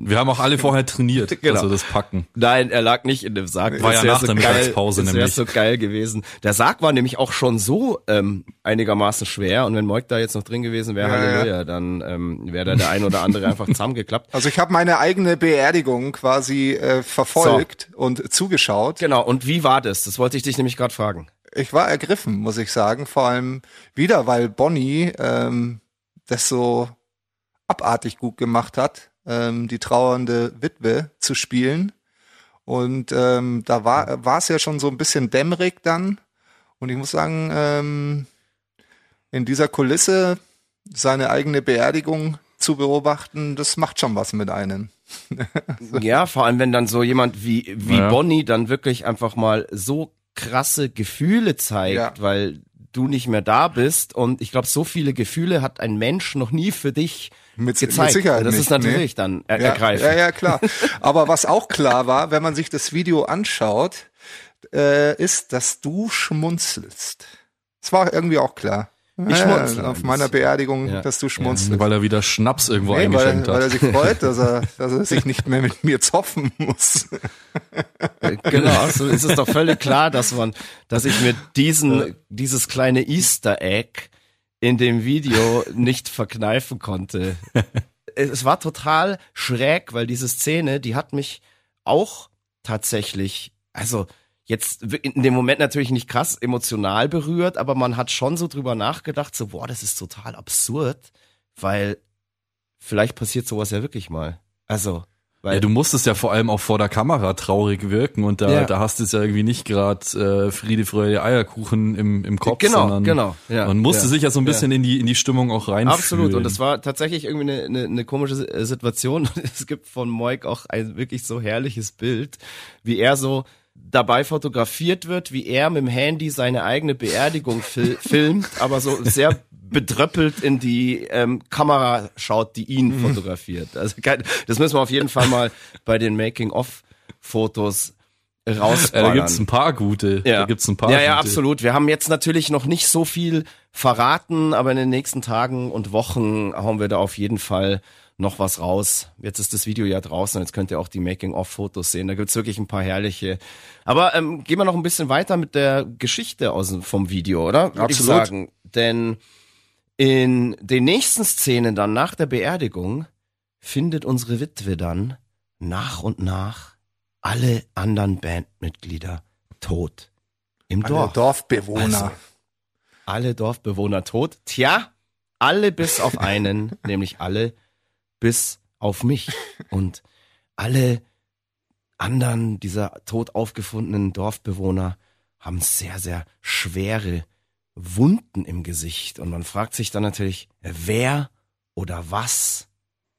Wir haben auch alle vorher trainiert, Genau. also das Packen. Nein, er lag nicht in dem Sarg. War Das ja nach der geil, Mittagspause Das wäre nämlich. so geil gewesen. Der Sarg war nämlich auch schon so ähm, einigermaßen schwer und wenn Moik da jetzt noch drin gewesen wäre, Ja, Halleluja, dann ähm, wäre da der ein oder andere einfach zusammengeklappt. Also ich habe meine eigene Beerdigung quasi äh, verfolgt und zugeschaut. Genau, und wie war das? Das wollte ich dich nämlich gerade fragen. Ich war ergriffen, muss ich sagen. Vor allem wieder, weil Bonnie ähm, das so abartig gut gemacht hat, ähm, die trauernde Witwe zu spielen. Und ähm, da war war es ja schon so ein bisschen dämmerig dann. Und ich muss sagen, ähm, in dieser Kulisse seine eigene Beerdigung zu beobachten, das macht schon was mit einem. Ja, vor allem wenn dann so jemand wie, wie Ja. Bonnie dann wirklich einfach mal so krasse Gefühle zeigt, Ja. weil du nicht mehr da bist. Und ich glaube, so viele Gefühle hat ein Mensch noch nie für dich Mit- gezeigt. mit Sicherheit das nicht, ist natürlich nee. dann er Ja, ergreifend. ja, ja, klar. Aber was auch klar war, wenn man sich das Video anschaut, äh, ist, dass du schmunzelst. Das war irgendwie auch klar. Ich schmunzle Ja, ein auf meiner. Beerdigung, Ja. dass du schmunzelst. Weil er wieder Schnaps irgendwo Nee, weil, eingeschenkt weil er hat. sich freut, dass er, dass er sich nicht mehr mit mir zoffen muss. Genau, so ist es doch völlig klar, dass man, dass ich mir diesen, dieses kleine Easter Egg in dem Video nicht verkneifen konnte. Es war total schräg, weil diese Szene, die hat mich auch tatsächlich, also jetzt in dem Moment natürlich nicht krass emotional berührt, aber man hat schon so drüber nachgedacht, so, boah, das ist total absurd, weil vielleicht passiert sowas ja wirklich mal. Also, weil Ja, du musstest ja vor allem auch vor der Kamera traurig wirken und da, Ja. da hast du es ja irgendwie nicht gerade äh, Friede, Freude, Eierkuchen im, im Kopf, Genau, sondern genau, ja, man musste ja, sich ja so ein bisschen in die in die Stimmung auch reinfühlen. Absolut. Und das war tatsächlich irgendwie eine, eine, eine komische Si- Situation. Es gibt von Moik auch ein wirklich so herrliches Bild, wie er so dabei fotografiert wird, wie er mit dem Handy seine eigene Beerdigung fil filmt, aber so sehr bedröppelt in die ähm, Kamera schaut, die ihn fotografiert. Also das müssen wir auf jeden Fall mal bei den Making-of-Fotos ja, da rausballern. gibt's ein paar gute. Da gibt's ein paar Ja, ja, gute. absolut. Wir haben jetzt natürlich noch nicht so viel verraten, aber in den nächsten Tagen und Wochen hauen wir da auf jeden Fall noch was raus. Jetzt ist das Video ja draußen, jetzt könnt ihr auch die Making-of-Fotos sehen. Da gibt's wirklich ein paar herrliche. Aber ähm, gehen wir noch ein bisschen weiter mit der Geschichte aus, vom Video, oder? Würde ich Absolut. sagen. Denn in den nächsten Szenen dann nach der Beerdigung findet unsere Witwe dann nach und nach alle anderen Bandmitglieder tot. Im Alle Dorf. Dorfbewohner. Also, alle Dorfbewohner tot. Tja, alle bis auf einen, nämlich alle bis auf mich. Und alle anderen dieser tot aufgefundenen Dorfbewohner haben sehr, sehr schwere Wunden im Gesicht. Und man fragt sich dann natürlich, wer oder was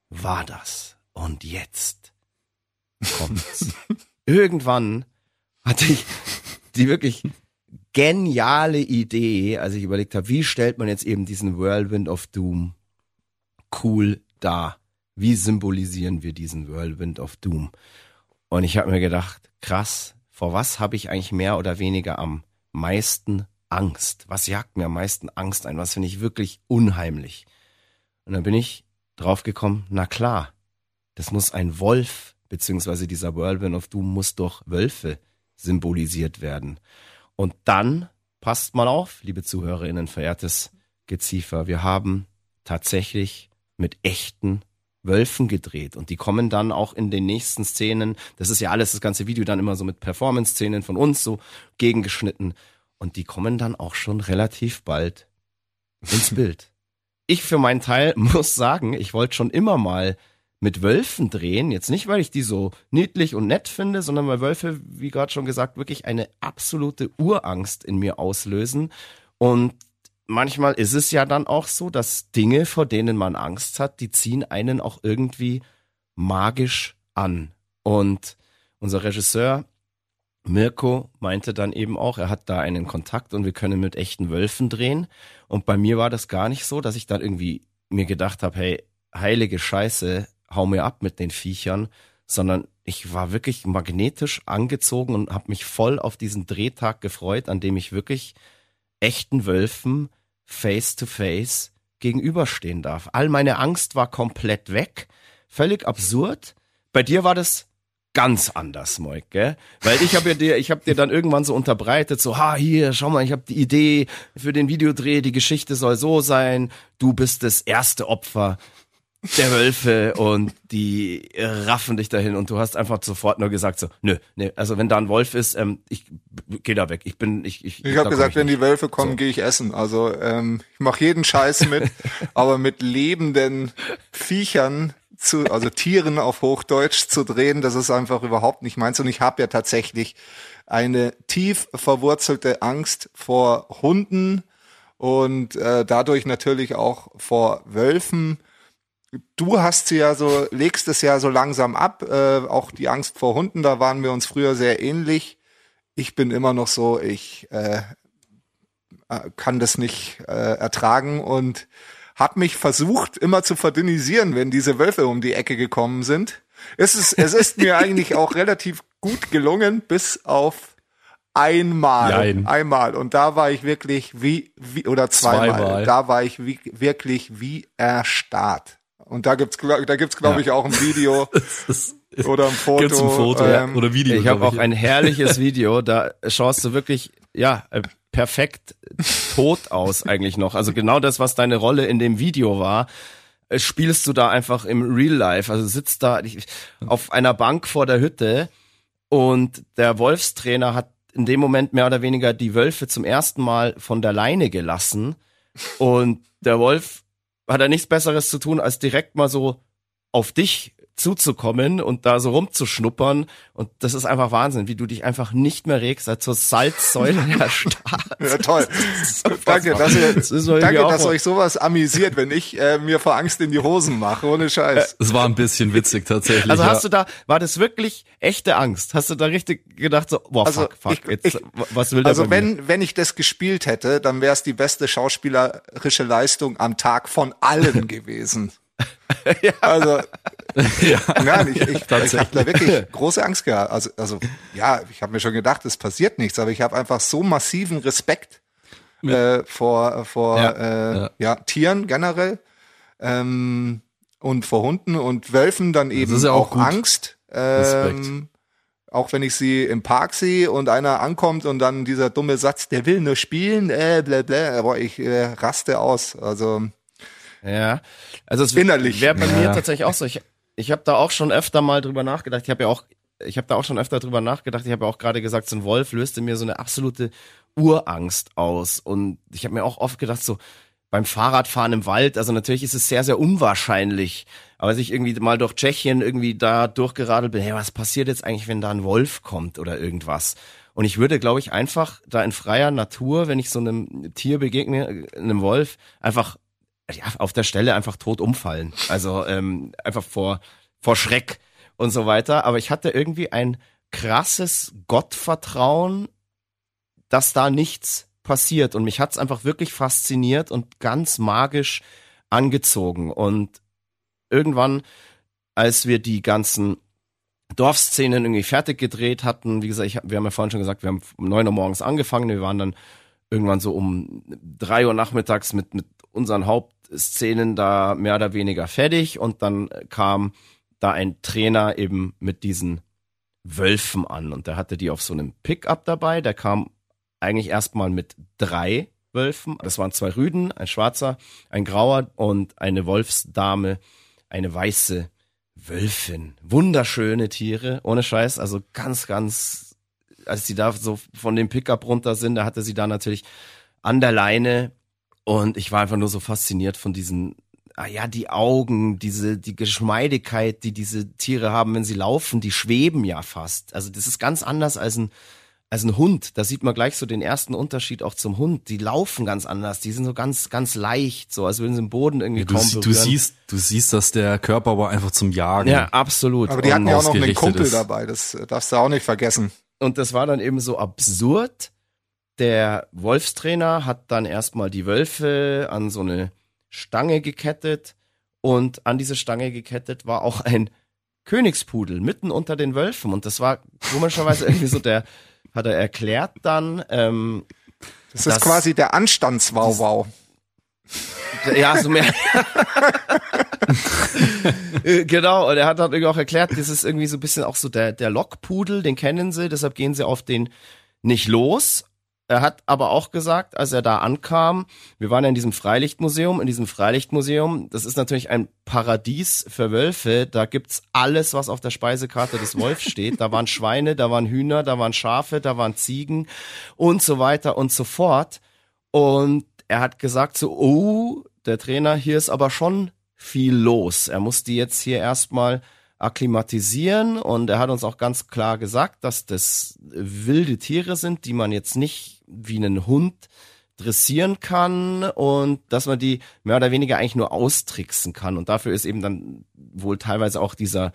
war das? Und jetzt kommt's. Irgendwann hatte ich die wirklich geniale Idee, als ich überlegt habe, wie stellt man jetzt eben diesen Whirlwind of Doom cool dar? Wie symbolisieren wir diesen Whirlwind of Doom? Und ich habe mir gedacht, krass, vor was habe ich eigentlich mehr oder weniger am meisten Angst? Was jagt mir am meisten Angst ein? Was finde ich wirklich unheimlich? Und dann bin ich draufgekommen, na klar, das muss ein Wolf, beziehungsweise dieser Whirlwind of Doom muss durch Wölfe symbolisiert werden. Und dann, passt mal auf, liebe ZuhörerInnen, verehrtes Geziefer, wir haben tatsächlich mit echten Wölfen gedreht und die kommen dann auch in den nächsten Szenen, das ist ja alles, das ganze Video dann immer so mit Performance-Szenen von uns so gegengeschnitten und die kommen dann auch schon relativ bald ins Bild. Ich für meinen Teil muss sagen, ich wollte schon immer mal mit Wölfen drehen. Jetzt nicht, weil ich die so niedlich und nett finde, sondern weil Wölfe, wie gerade schon gesagt, wirklich eine absolute Urangst in mir auslösen. Und manchmal ist es ja dann auch so, dass Dinge, vor denen man Angst hat, die ziehen einen auch irgendwie magisch an. Und unser Regisseur Mirko meinte dann eben auch, er hat da einen Kontakt und wir können mit echten Wölfen drehen. Und bei mir war das gar nicht so, dass ich dann irgendwie mir gedacht habe, hey, heilige Scheiße, hau mir ab mit den Viechern, sondern ich war wirklich magnetisch angezogen und habe mich voll auf diesen Drehtag gefreut, an dem ich wirklich echten Wölfen face to face gegenüberstehen darf. All meine Angst war komplett weg, völlig absurd. Bei dir war das ganz anders, Moik, gell? Weil ich habe ja dir, ich habe dir dann irgendwann so unterbreitet, so, ha, hier, schau mal, ich habe die Idee für den Videodreh, die Geschichte soll so sein, du bist das erste Opfer der Wölfe und die raffen dich dahin und du hast einfach sofort nur gesagt so, nö, nö, also wenn da ein Wolf ist, ähm, ich geh da weg. Ich bin, ich, ich. Ich habe gesagt, wenn die Wölfe kommen, So. gehe ich essen. Also ähm, ich mache jeden Scheiß mit, aber mit lebenden Viechern zu, also Tieren auf Hochdeutsch zu drehen, das ist einfach überhaupt nicht meins. Und ich habe ja tatsächlich eine tief verwurzelte Angst vor Hunden und äh, dadurch natürlich auch vor Wölfen. Du hast sie ja so, legst es ja so langsam ab, äh, auch die Angst vor Hunden, da waren wir uns früher sehr ähnlich. Ich bin immer noch so, ich äh, äh, kann das nicht äh, ertragen und habe mich versucht, immer zu verdünnisieren, wenn diese Wölfe um die Ecke gekommen sind. Es ist, es ist mir eigentlich auch relativ gut gelungen, bis auf einmal. Jein. Einmal. Und da war ich wirklich wie, wie oder zweimal. Zweimal. Da war ich wie, wirklich wie erstarrt. Und da gibt's, da gibt's, glaube ich, auch ein Video oder ein Foto. Gibt's ein Foto ähm, oder Video? Ich habe auch ein herrliches Video, da schaust du wirklich, ja, äh, perfekt tot aus eigentlich noch. Also genau das, was deine Rolle in dem Video war, äh, spielst du da einfach im Real Life. Also sitzt da ich- auf einer Bank vor der Hütte und der Wolfstrainer hat in dem Moment mehr oder weniger die Wölfe zum ersten Mal von der Leine gelassen und der Wolf hat er nichts Besseres zu tun, als direkt mal so auf dich zuzukommen und da so rumzuschnuppern. Und das ist einfach Wahnsinn, wie du dich einfach nicht mehr regst, als zur Salzsäule der Stadt. Ja, toll. danke, dass ihr, Das danke, dass mal- euch sowas amüsiert, wenn ich äh, mir vor Angst in die Hosen mache. Ohne Scheiß. Es war ein bisschen witzig tatsächlich. Also ja. hast du da, war das wirklich echte Angst? Hast du da richtig gedacht so, boah, Also fuck, fuck, ich- jetzt, ich- was will der Also mir? wenn, wenn ich das gespielt hätte, dann wäre es die beste schauspielerische Leistung am Tag von allen gewesen. Also nein, ich, ich, ich habe da wirklich große Angst gehabt. Also, also ja, ich habe mir schon gedacht, es passiert nichts, aber ich habe einfach so massiven Respekt äh, vor, vor Ja, äh, ja. ja. Tieren generell ähm, und vor Hunden und Wölfen dann eben ja auch auch. Angst. Ähm, auch wenn ich sie im Park sehe und einer ankommt und dann dieser dumme Satz, der will nur spielen, äh, bla bla, aber ich äh, raste aus. Also Ja, also es Innerlich. wäre bei Ja, mir tatsächlich auch so. Ich, ich habe da auch schon öfter mal drüber nachgedacht. Ich habe ja auch ich habe da auch schon öfter drüber nachgedacht. Ich habe ja auch gerade gesagt, so ein Wolf löste mir so eine absolute Urangst aus. Und ich habe mir auch oft gedacht, so beim Fahrradfahren im Wald, also natürlich ist es sehr, sehr unwahrscheinlich, aber als ich irgendwie mal durch Tschechien irgendwie da durchgeradelt bin, hey, was passiert jetzt eigentlich, wenn da ein Wolf kommt oder irgendwas? Und ich würde, glaube ich, einfach da in freier Natur, wenn ich so einem Tier begegne, einem Wolf, einfach ja, auf der Stelle einfach tot umfallen. Also ähm, einfach vor, vor Schreck und so weiter. Aber ich hatte irgendwie ein krasses Gottvertrauen, dass da nichts passiert. Und mich hat's einfach wirklich fasziniert und ganz magisch angezogen. Und irgendwann, als wir die ganzen Dorfszenen irgendwie fertig gedreht hatten, wie gesagt, ich, wir haben ja vorhin schon gesagt, wir haben um neun Uhr morgens angefangen, wir waren dann irgendwann so um drei Uhr nachmittags mit, mit unseren Hauptszenen da mehr oder weniger fertig und dann kam da ein Trainer eben mit diesen Wölfen an und der hatte die auf so einem Pickup dabei, der kam eigentlich erstmal mit drei Wölfen. Das waren zwei Rüden, ein schwarzer, ein grauer und eine Wolfsdame, eine weiße Wölfin. Wunderschöne Tiere, ohne Scheiß. Also ganz, ganz, als sie da so von dem Pickup runter sind, da hatte sie da natürlich an der Leine und ich war einfach nur so fasziniert von diesen, ah ja, die Augen, diese, die Geschmeidigkeit, die diese Tiere haben, wenn sie laufen, die schweben ja fast. Also das ist ganz anders als ein als ein Hund, da sieht man gleich so den ersten Unterschied auch zum Hund. Die laufen ganz anders, die sind so ganz, ganz leicht, so als würden sie den Boden irgendwie ja, du, kaum berühren. Du siehst, du siehst, dass der Körper aber einfach zum Jagen. Ja, absolut. Aber die hatten ja auch noch einen Kumpel ist. dabei, das darfst du auch nicht vergessen. Und das war dann eben so absurd. Der Wolfstrainer hat dann erstmal die Wölfe an so eine Stange gekettet und an diese Stange gekettet war auch ein Königspudel mitten unter den Wölfen und das war komischerweise irgendwie so der hat er erklärt dann. Ähm, das ist quasi der Anstandswauwau. Ja, so mehr. genau, und er hat dann irgendwie auch erklärt, das ist irgendwie so ein bisschen auch so der, der Lockpudel, den kennen sie, deshalb gehen sie auf den nicht los. Er hat aber auch gesagt, als er da ankam, wir waren ja in diesem Freilichtmuseum, in diesem Freilichtmuseum, das ist natürlich ein Paradies für Wölfe, da gibt's alles, was auf der Speisekarte des Wolfs steht. Da waren Schweine, da waren Hühner, da waren Schafe, da waren Ziegen und so weiter und so fort. Und er hat gesagt so, oh, der Trainer, hier ist aber schon viel los. Er muss die jetzt hier erstmal akklimatisieren und er hat uns auch ganz klar gesagt, dass das wilde Tiere sind, die man jetzt nicht wie einen Hund dressieren kann und dass man die mehr oder weniger eigentlich nur austricksen kann. Und dafür ist eben dann wohl teilweise auch dieser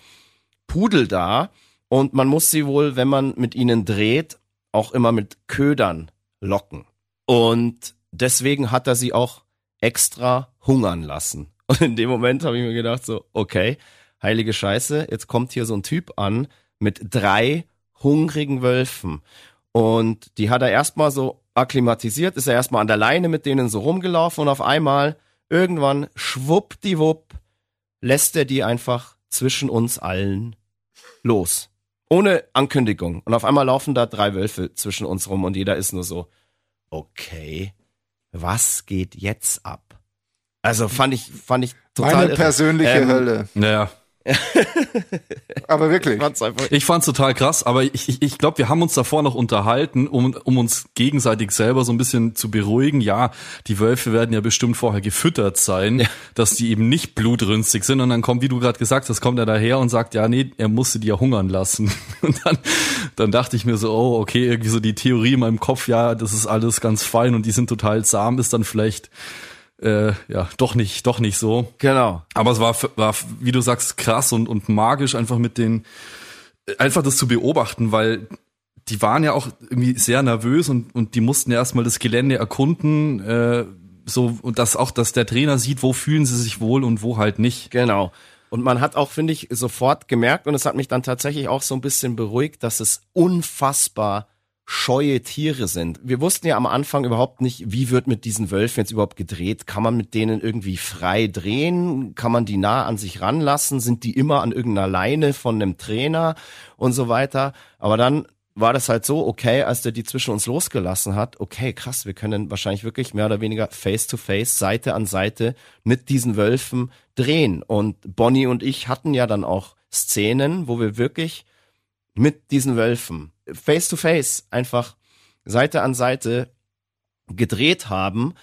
Pudel da. Und man muss sie wohl, wenn man mit ihnen dreht, auch immer mit Ködern locken. Und deswegen hat er sie auch extra hungern lassen. Und in dem Moment habe ich mir gedacht so, okay, heilige Scheiße, jetzt kommt hier so ein Typ an mit drei hungrigen Wölfen. Und die hat er erstmal so akklimatisiert, ist er erstmal an der Leine mit denen so rumgelaufen und auf einmal, irgendwann, schwuppdiwupp, lässt er die einfach zwischen uns allen los. Ohne Ankündigung. Und auf einmal laufen da drei Wölfe zwischen uns rum und jeder ist nur so, okay, was geht jetzt ab? Also fand ich, fand ich total. Meine persönliche ähm, Hölle. Naja. aber wirklich. Ich fand's total krass, aber ich, ich, ich glaube, wir haben uns davor noch unterhalten, um, um uns gegenseitig selber so ein bisschen zu beruhigen. Ja, die Wölfe werden ja bestimmt vorher gefüttert sein, ja. dass die eben nicht blutrünstig sind. Und dann kommt, wie du gerade gesagt hast, kommt er daher und sagt, ja, nee, er musste die ja hungern lassen. Und dann, dann dachte ich mir so, oh, okay, irgendwie so die Theorie in meinem Kopf, ja, das ist alles ganz fein und die sind total zahm, ist dann vielleicht äh, ja, doch nicht, doch nicht so. Genau. Aber es war, war, wie du sagst, krass und, und magisch einfach mit den, äh, einfach das zu beobachten, weil die waren ja auch irgendwie sehr nervös und, und die mussten ja erstmal das Gelände erkunden, äh, so, und dass auch, dass der Trainer sieht, wo fühlen sie sich wohl und wo halt nicht. Genau. Und man hat auch, finde ich, sofort gemerkt, und es hat mich dann tatsächlich auch so ein bisschen beruhigt, dass es unfassbar scheue Tiere sind. Wir wussten ja am Anfang überhaupt nicht, wie wird mit diesen Wölfen jetzt überhaupt gedreht? Kann man mit denen irgendwie frei drehen? Kann man die nah an sich ranlassen? Sind die immer an irgendeiner Leine von einem Trainer und so weiter? Aber dann war das halt so, okay, als der die zwischen uns losgelassen hat, okay, krass, wir können wahrscheinlich wirklich mehr oder weniger face to face, Seite an Seite mit diesen Wölfen drehen. Und Bonnie und ich hatten ja dann auch Szenen, wo wir wirklich mit diesen Wölfen face to face einfach Seite an Seite gedreht haben.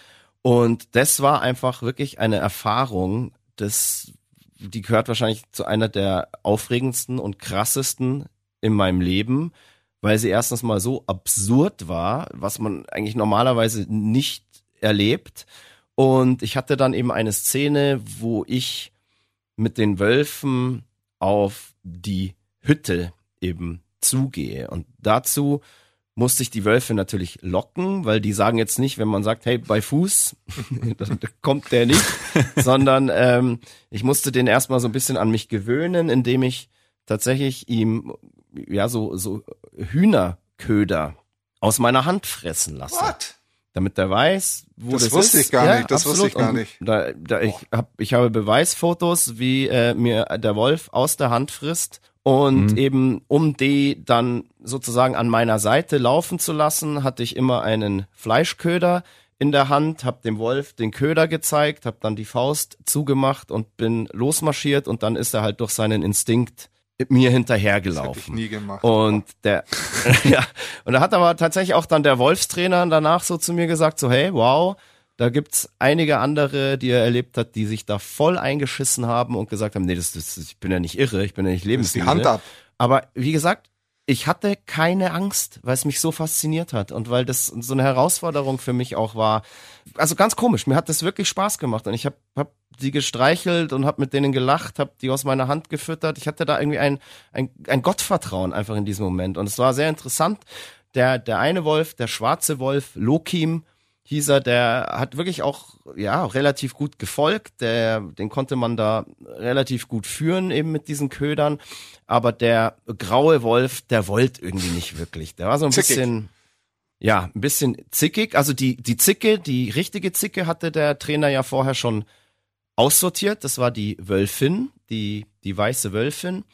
Und das war einfach wirklich eine Erfahrung, das, die gehört wahrscheinlich zu einer der aufregendsten und krassesten in meinem Leben, weil sie erstens mal so absurd war, was man eigentlich normalerweise nicht erlebt. Und ich hatte dann eben eine Szene, wo ich mit den Wölfen auf die Hütte eben zugehe. Und dazu musste ich die Wölfe natürlich locken, weil die sagen jetzt nicht, wenn man sagt, hey, bei Fuß, dann kommt der nicht, sondern ähm, ich musste den erstmal so ein bisschen an mich gewöhnen, indem ich tatsächlich ihm ja so so Hühnerköder aus meiner Hand fressen lasse. What? Damit der weiß, wo das, Das wusste ist. ich gar ja, nicht, das wusste absolut. ich gar nicht. Da, da, ich, hab, ich habe Beweisfotos, wie äh, mir der Wolf aus der Hand frisst. Und Mhm. eben, um die dann sozusagen an meiner Seite laufen zu lassen, hatte ich immer einen Fleischköder in der Hand, habe dem Wolf den Köder gezeigt, habe dann die Faust zugemacht und bin losmarschiert und dann ist er halt durch seinen Instinkt mir hinterhergelaufen. Das hätte ich nie gemacht. Und der, ja, und da hat aber tatsächlich auch dann der Wolfstrainer danach so zu mir gesagt, so, hey, wow, da gibt's einige andere, die er erlebt hat, die sich da voll eingeschissen haben und gesagt haben, nee, das, das ich bin ja nicht irre, ich bin ja nicht die lebensmüde. Hand ab. Aber wie gesagt, ich hatte keine Angst, weil es mich so fasziniert hat und weil das so eine Herausforderung für mich auch war. Also ganz komisch, mir hat das wirklich Spaß gemacht und ich habe hab die gestreichelt und habe mit denen gelacht, habe die aus meiner Hand gefüttert. Ich hatte da irgendwie ein, ein, ein Gottvertrauen einfach in diesem Moment und es war sehr interessant. Der, der eine Wolf, der schwarze Wolf, Lokim, hieß er, der hat wirklich auch ja relativ gut gefolgt. Der, den konnte man da relativ gut führen eben mit diesen Ködern. Aber der graue Wolf, der wollte irgendwie nicht wirklich. Der war so ein Zickig. bisschen ja ein bisschen zickig. Also die die Zicke, die richtige Zicke hatte der Trainer ja vorher schon aussortiert. Das war die Wölfin, die die weiße Wölfin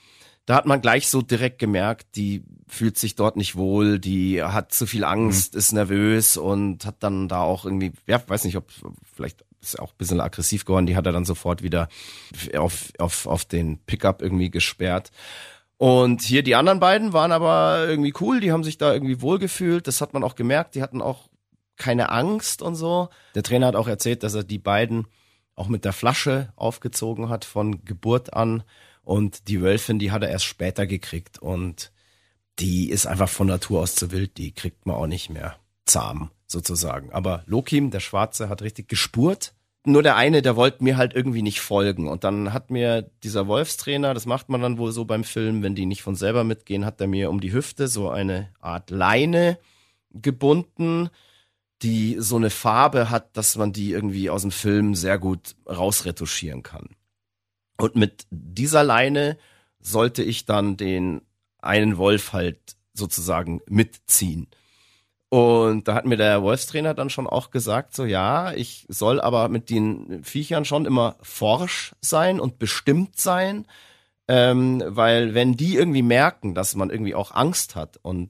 da hat man gleich so direkt gemerkt, die fühlt sich dort nicht wohl, die hat zu viel Angst, ist nervös und hat dann da auch irgendwie, ja, weiß nicht, ob vielleicht ist auch ein bisschen aggressiv geworden, die hat er dann sofort wieder auf, auf, auf den Pickup irgendwie gesperrt. Und hier die anderen beiden waren aber irgendwie cool, die haben sich da irgendwie wohlgefühlt, das hat man auch gemerkt, die hatten auch keine Angst und so. Der Trainer hat auch erzählt, dass er die beiden auch mit der Flasche aufgezogen hat von Geburt an. Und die Wölfin, die hat er erst später gekriegt. Und die ist einfach von Natur aus zu wild. Die kriegt man auch nicht mehr zahm, sozusagen. Aber Lokim, der Schwarze, hat richtig gespurt. Nur der eine, der wollte mir halt irgendwie nicht folgen. Und dann hat mir dieser Wolfstrainer, das macht man dann wohl so beim Film, wenn die nicht von selber mitgehen, hat er mir um die Hüfte so eine Art Leine gebunden, die so eine Farbe hat, dass man die irgendwie aus dem Film sehr gut rausretuschieren kann. Und mit dieser Leine sollte ich dann den einen Wolf halt sozusagen mitziehen. Und da hat mir der Wolfstrainer dann schon auch gesagt, so ja, ich soll aber mit den Viechern schon immer forsch sein und bestimmt sein, ähm, weil wenn die irgendwie merken, dass man irgendwie auch Angst hat und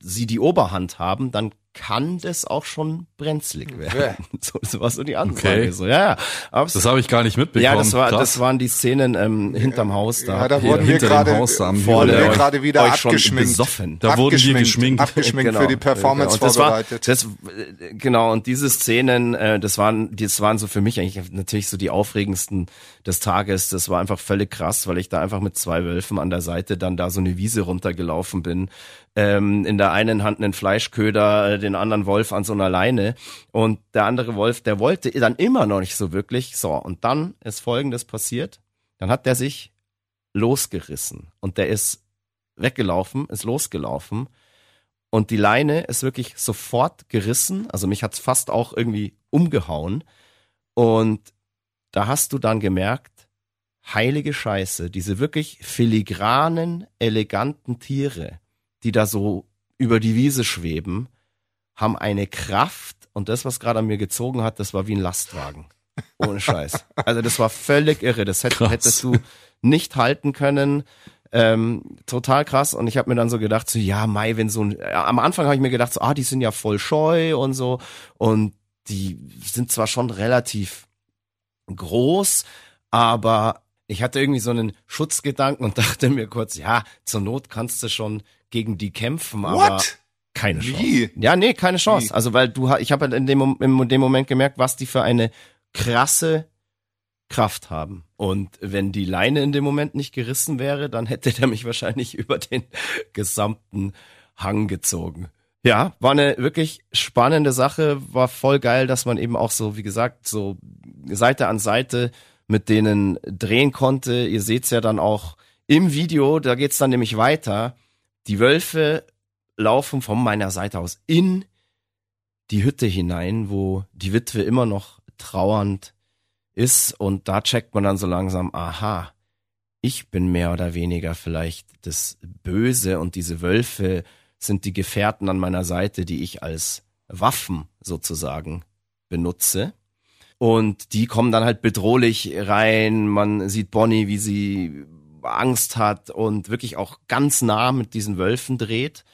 sie die Oberhand haben, dann kann das auch schon brenzlig werden. So, so war so die Ansage. Okay. So, ja, ja. Aber Das habe ich gar nicht mitbekommen. ja, das war, Krass. das waren die Szenen ähm, hinterm Haus da. Ja, da Hier wurden wir hinter dem gerade Haus haben wir wurden Vorne wir euch- gerade wieder abgeschminkt. besoffen. Da wurden wir geschminkt. Abgeschminkt für die Performance genau. Und das war, vorbereitet. Das, äh, genau, und diese Szenen, äh, das waren, das waren so für mich eigentlich natürlich so die aufregendsten des Tages. Das war einfach völlig krass, weil ich da einfach mit zwei Wölfen an der Seite dann da so eine Wiese runtergelaufen bin. Ähm, in der einen Hand einen Fleischköder, äh, den anderen Wolf an so einer Leine. Und der andere Wolf, der wollte dann immer noch nicht so wirklich. So, und dann ist Folgendes passiert. Dann hat der sich losgerissen und der ist weggelaufen, ist losgelaufen und die Leine ist wirklich sofort gerissen. Also mich hat's fast auch irgendwie umgehauen. Und da hast du dann gemerkt, heilige Scheiße, diese wirklich filigranen, eleganten Tiere, die da so über die Wiese schweben, haben eine Kraft und das, was gerade an mir gezogen hat, das war wie ein Lastwagen. Ohne Scheiß. Also das war völlig irre. Das hätt, hättest du nicht halten können. Ähm, total krass. Und ich habe mir dann so gedacht, so ja, Mai, wenn so ein, ja, am Anfang habe ich mir gedacht, so, ah, die sind ja voll scheu und so. Und die sind zwar schon relativ groß, aber ich hatte irgendwie so einen Schutzgedanken und dachte mir kurz, ja, zur Not kannst du schon gegen die kämpfen, aber What? keine Chance. Wie? Ja, nee, keine Chance. Wie? Also weil du, ich habe halt in dem, in dem Moment gemerkt, was die für eine krasse Kraft haben. Und wenn die Leine in dem Moment nicht gerissen wäre, dann hätte der mich wahrscheinlich über den gesamten Hang gezogen. Ja, war eine wirklich spannende Sache, war voll geil, dass man eben auch so, wie gesagt, so Seite an Seite mit denen drehen konnte. Ihr seht's ja dann auch im Video, da geht's dann nämlich weiter. Die Wölfe laufen von meiner Seite aus in die Hütte hinein, wo die Witwe immer noch trauernd ist und da checkt man dann so langsam, aha, ich bin mehr oder weniger vielleicht das Böse und diese Wölfe sind die Gefährten an meiner Seite, die ich als Waffen sozusagen benutze. Und die kommen dann halt bedrohlich rein. Man sieht Bonnie, wie sie Angst hat und wirklich auch ganz nah mit diesen Wölfen dreht.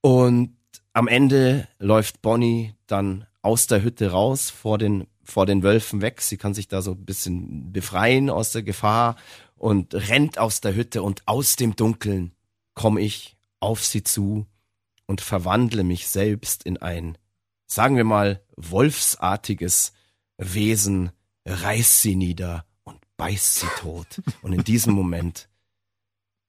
Und am Ende läuft Bonnie dann aus der Hütte raus, vor den, vor den Wölfen weg. Sie kann sich da so ein bisschen befreien aus der Gefahr und rennt aus der Hütte und aus dem Dunkeln komme ich auf sie zu und verwandle mich selbst in ein, sagen wir mal, wolfsartiges Wesen, reiß sie nieder beiß sie tot. Und in diesem Moment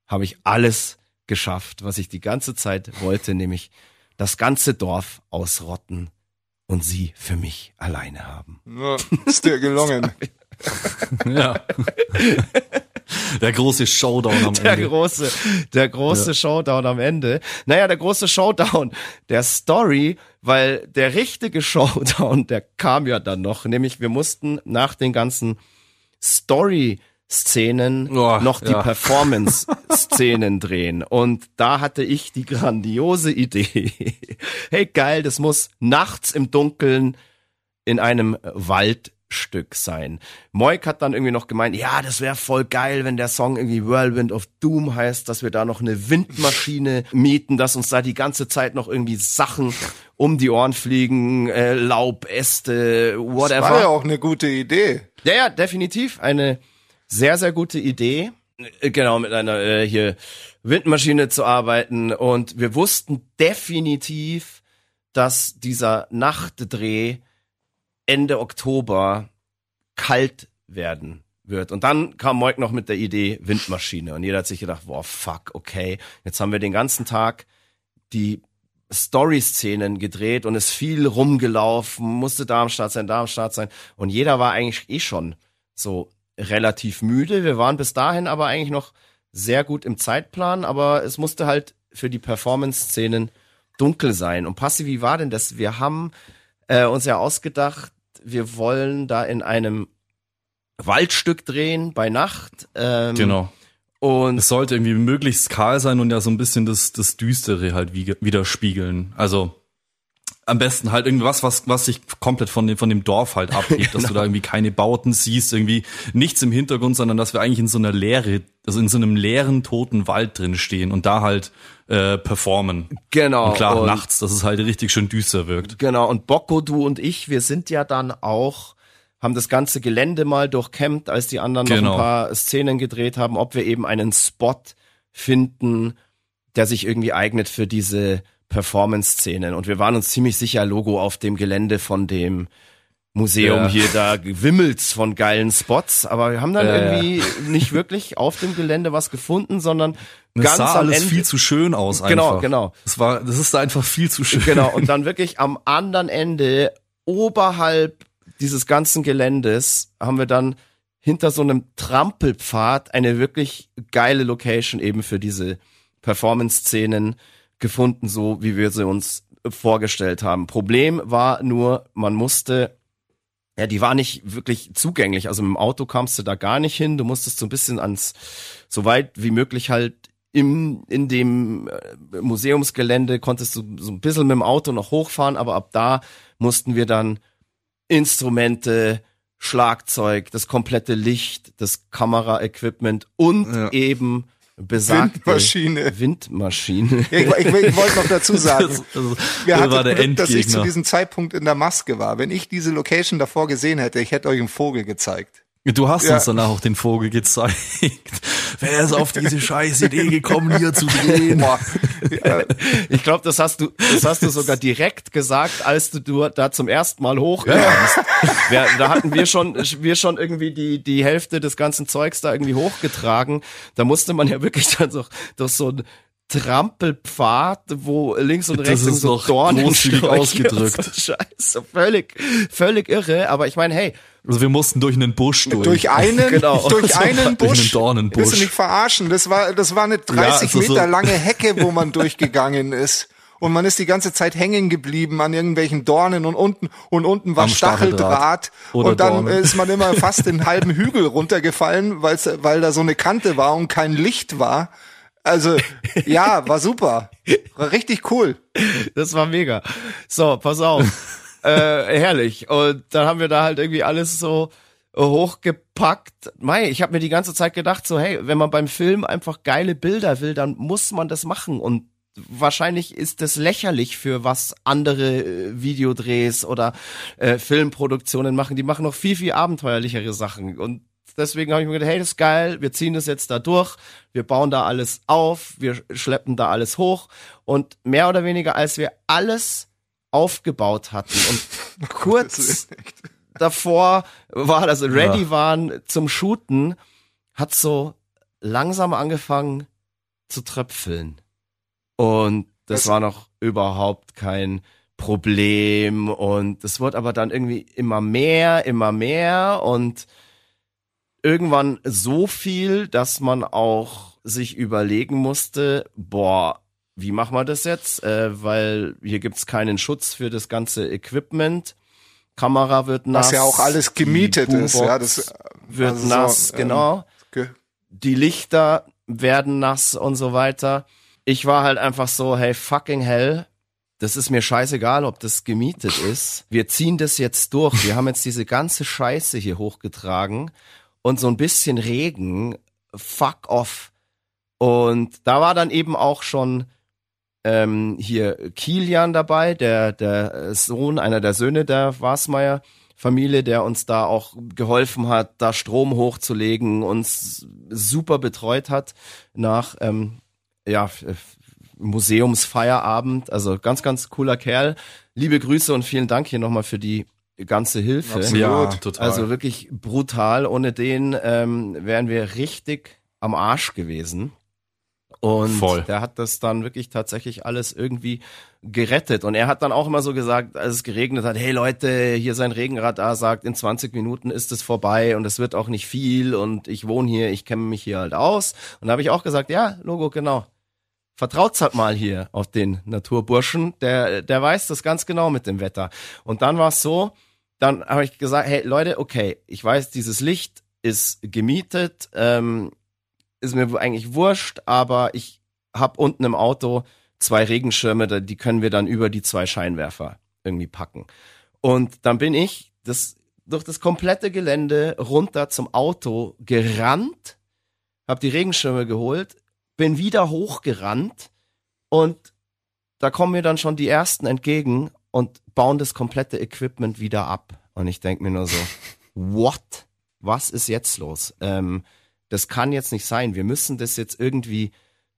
habe ich alles geschafft, was ich die ganze Zeit wollte, nämlich das ganze Dorf ausrotten und sie für mich alleine haben. Ja, ist dir gelungen. Ja. Der große Showdown am Der Ende. große, der große Showdown am Ende. Naja, der große Showdown der Story, weil der richtige Showdown, der kam ja dann noch, nämlich wir mussten nach den ganzen Story-Szenen Oh, noch die ja. Performance-Szenen drehen. Und da hatte ich die grandiose Idee. hey, geil, das muss nachts im Dunkeln in einem Waldstück sein. Moik hat dann irgendwie noch gemeint, ja, das wäre voll geil, wenn der Song irgendwie Whirlwind of Doom heißt, dass wir da noch eine Windmaschine mieten, dass uns da die ganze Zeit noch irgendwie Sachen um die Ohren fliegen, äh, Laub, Äste, Das whatever. war ja auch eine gute Idee. Ja, ja, definitiv eine sehr, sehr gute Idee. Äh, Genau, mit einer äh, hier Windmaschine zu arbeiten. Und wir wussten definitiv, dass dieser Nachtdreh Ende Oktober kalt werden wird. Und dann kam Moik noch mit der Idee Windmaschine. Und jeder hat sich gedacht, boah, fuck, okay. Jetzt haben wir den ganzen Tag die Story-Szenen gedreht und ist viel rumgelaufen, musste da am Start sein, da am Start sein. Und jeder war eigentlich eh schon so relativ müde. Wir waren bis dahin aber eigentlich noch sehr gut im Zeitplan, aber es musste halt für die Performance-Szenen dunkel sein. Und Passi, wie war denn das? Wir haben äh, uns ja ausgedacht, wir wollen da in einem Waldstück drehen bei Nacht. Ähm, Genau. Und Es sollte irgendwie möglichst kahl sein und ja so ein bisschen das, das Düstere halt widerspiegeln. Also am besten halt irgendwas, was, was sich komplett von dem, von dem Dorf halt abhebt, dass du da irgendwie keine Bauten siehst, irgendwie nichts im Hintergrund, sondern dass wir eigentlich in so einer Leere, also in so einem leeren, toten Wald drin stehen und da halt äh, performen. genau. Und klar, und, nachts, dass es halt richtig schön düster wirkt. Genau, und Bocco, du und ich, wir sind ja dann auch, haben das ganze Gelände mal durchkämmt, als die anderen noch Genau. ein paar Szenen gedreht haben, ob wir eben einen Spot finden, der sich irgendwie eignet für diese Performance-Szenen. Und wir waren uns ziemlich sicher, Logo auf dem Gelände von dem Museum Ja. hier, da wimmelt's von geilen Spots, aber wir haben dann Ja, ja. irgendwie nicht wirklich auf dem Gelände was gefunden, sondern Es ganz sah alles Ende. viel zu schön aus einfach. Genau, genau. Das war, das ist einfach viel zu schön. Genau, und dann wirklich am anderen Ende, oberhalb dieses ganzen Geländes, haben wir dann hinter so einem Trampelpfad eine wirklich geile Location eben für diese Performance-Szenen gefunden, so wie wir sie uns vorgestellt haben. Problem war nur, man musste, ja, die war nicht wirklich zugänglich. Also mit dem Auto kamst du da gar nicht hin. Du musstest so ein bisschen ans, so weit wie möglich halt im, in dem äh, Museumsgelände konntest du so ein bisschen mit dem Auto noch hochfahren, aber ab da mussten wir dann Instrumente, Schlagzeug, das komplette Licht, das Kameraequipment und Ja. eben besagte Windmaschine. Windmaschine. Ich, ich, ich wollte noch dazu sagen, Das, also, wir das hatten war der Glück, dass ich zu diesem Zeitpunkt in der Maske war. Wenn ich diese Location davor gesehen hätte, ich hätte euch einen Vogel gezeigt. Du hast Ja. uns danach auch den Vogel gezeigt. Wer ist auf diese scheiß Idee gekommen, hier zu drehen? Ja, Ich glaube, das hast du, das hast du sogar direkt gesagt, als du, du da zum ersten Mal hochkamst. Wir, da hatten wir schon, wir schon irgendwie die, die Hälfte des ganzen Zeugs da irgendwie hochgetragen. Da musste man ja wirklich dann so, durch so ein Trampelpfad, wo links und Das rechts so großzügig ausgedrückt. und So Scheiße, völlig, völlig irre. Aber ich meine, hey, Also wir mussten durch einen Busch durch. durch einen, Genau. durch einen Durch Busch. einen Dornenbusch. Willst du mich verarschen? Das war, das war eine 30 also so- Meter lange Hecke, wo man durchgegangen ist. Und man ist die ganze Zeit hängen geblieben an irgendwelchen Dornen und unten, und unten war Am Stacheldraht. Stacheldraht. Oder Und dann Dornen. ist man immer fast den halben Hügel runtergefallen, weil's, weil da so eine Kante war und kein Licht war. Also, ja, war super. War richtig cool. Das war mega. So, pass auf. Äh, herrlich. Und dann haben wir da halt irgendwie alles so hochgepackt. Mei, ich habe mir die ganze Zeit gedacht, so, hey, wenn man beim Film einfach geile Bilder will, dann muss man das machen. Und wahrscheinlich ist das lächerlich für was andere äh, Videodrehs oder äh, Filmproduktionen machen. Die machen noch viel, viel abenteuerlichere Sachen. Und deswegen habe ich mir gedacht, hey, das ist geil, wir ziehen das jetzt da durch, wir bauen da alles auf, wir schleppen da alles hoch. Und mehr oder weniger, als wir alles aufgebaut hatten und kurz davor war, wir ready Ja. waren zum Shooten, hat so langsam angefangen zu tröpfeln. Und das, Das- war noch überhaupt kein Problem. Und es wurde aber dann irgendwie immer mehr, immer mehr und irgendwann so viel, dass man auch sich überlegen musste, boah, wie machen wir das jetzt? Äh, weil hier gibt's keinen Schutz für das ganze Equipment. Kamera wird nass. Was ja auch alles gemietet ist. Ja, das wird also so, nass, ähm, genau ge- die Lichter werden nass und so weiter. Ich war halt einfach so, hey, fucking hell, das ist mir scheißegal, ob das gemietet ist. Wir ziehen das jetzt durch. Wir haben jetzt diese ganze Scheiße hier hochgetragen und so ein bisschen Regen, fuck off. Und da war dann eben auch schon ähm, hier Kilian dabei, der, der Sohn, einer der Söhne der Wasmeier. Familie, der uns da auch geholfen hat, da Strom hochzulegen, uns super betreut hat nach ähm, ja, Museumsfeierabend. Also ganz, ganz cooler Kerl. Liebe Grüße und vielen Dank hier nochmal für die ganze Hilfe. Absolut. Ja, total. Also wirklich brutal. Ohne den ähm, wären wir richtig am Arsch gewesen. Und Voll. der hat das dann wirklich tatsächlich alles irgendwie gerettet. Und er hat dann auch immer so gesagt, als es geregnet hat, hey Leute, hier sein Regenradar sagt, in 20 Minuten ist es vorbei und es wird auch nicht viel und ich wohne hier, ich kenne mich hier halt aus. Und da habe ich auch gesagt, ja, Logo, genau. Vertraut's halt mal hier auf den Naturburschen, der, der weiß das ganz genau mit dem Wetter. Und dann war es so, dann habe ich gesagt, hey Leute, okay, ich weiß, dieses Licht ist gemietet, ähm, ist mir eigentlich wurscht, aber ich hab unten im Auto zwei Regenschirme, die können wir dann über die zwei Scheinwerfer irgendwie packen. Und dann bin ich das, durch das komplette Gelände runter zum Auto gerannt, hab die Regenschirme geholt, bin wieder hochgerannt und da kommen mir dann schon die ersten entgegen und bauen das komplette Equipment wieder ab. Und ich denk mir nur so, what? Was ist jetzt los? Ähm, das kann jetzt nicht sein. Wir müssen das jetzt irgendwie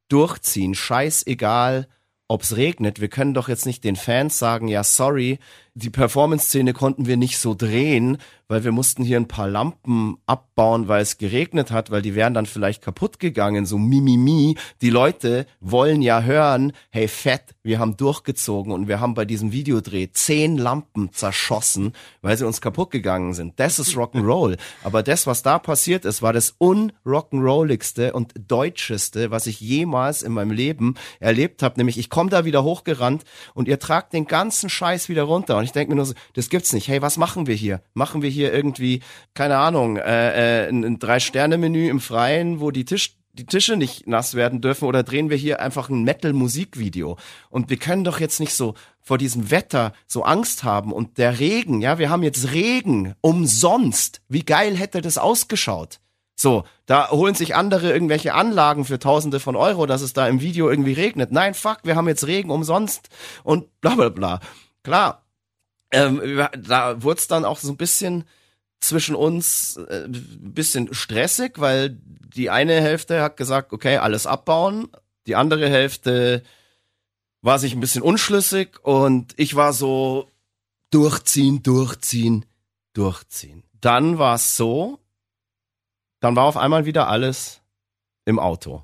durchziehen. Scheißegal, ob's regnet. Wir können doch jetzt nicht den Fans sagen, ja, sorry, die Performance-Szene konnten wir nicht so drehen, weil wir mussten hier ein paar Lampen abbauen, weil es geregnet hat, weil die wären dann vielleicht kaputt gegangen, so mimimi. Die Leute wollen ja hören, hey fett, wir haben durchgezogen und wir haben bei diesem Videodreh zehn Lampen zerschossen, weil sie uns kaputt gegangen sind. Das ist Rock'n'Roll. Aber das, was da passiert ist, war das unrock'n'rolligste und deutscheste, was ich jemals in meinem Leben erlebt habe. Nämlich, ich komme da wieder hochgerannt und ihr tragt den ganzen Scheiß wieder runter. Ich denke mir nur so, das gibt's nicht. Hey, was machen wir hier? Machen wir hier irgendwie, keine Ahnung, äh, äh, ein, ein Drei-Sterne-Menü im Freien, wo die Tisch die Tische nicht nass werden dürfen oder drehen wir hier einfach ein Metal-Musikvideo. Und wir können doch jetzt nicht so vor diesem Wetter so Angst haben und der Regen, ja, wir haben jetzt Regen umsonst. Wie geil hätte das ausgeschaut? So, da holen sich andere irgendwelche Anlagen für Tausende von Euro, dass es da im Video irgendwie regnet. Nein, fuck, wir haben jetzt Regen umsonst und bla bla bla. Klar, ähm, da wurde es dann auch so ein bisschen zwischen uns äh, bisschen stressig, weil die eine Hälfte hat gesagt, okay, alles abbauen. Die andere Hälfte war sich ein bisschen unschlüssig und ich war so durchziehen, durchziehen, durchziehen. Dann war es so, dann war auf einmal wieder alles im Auto.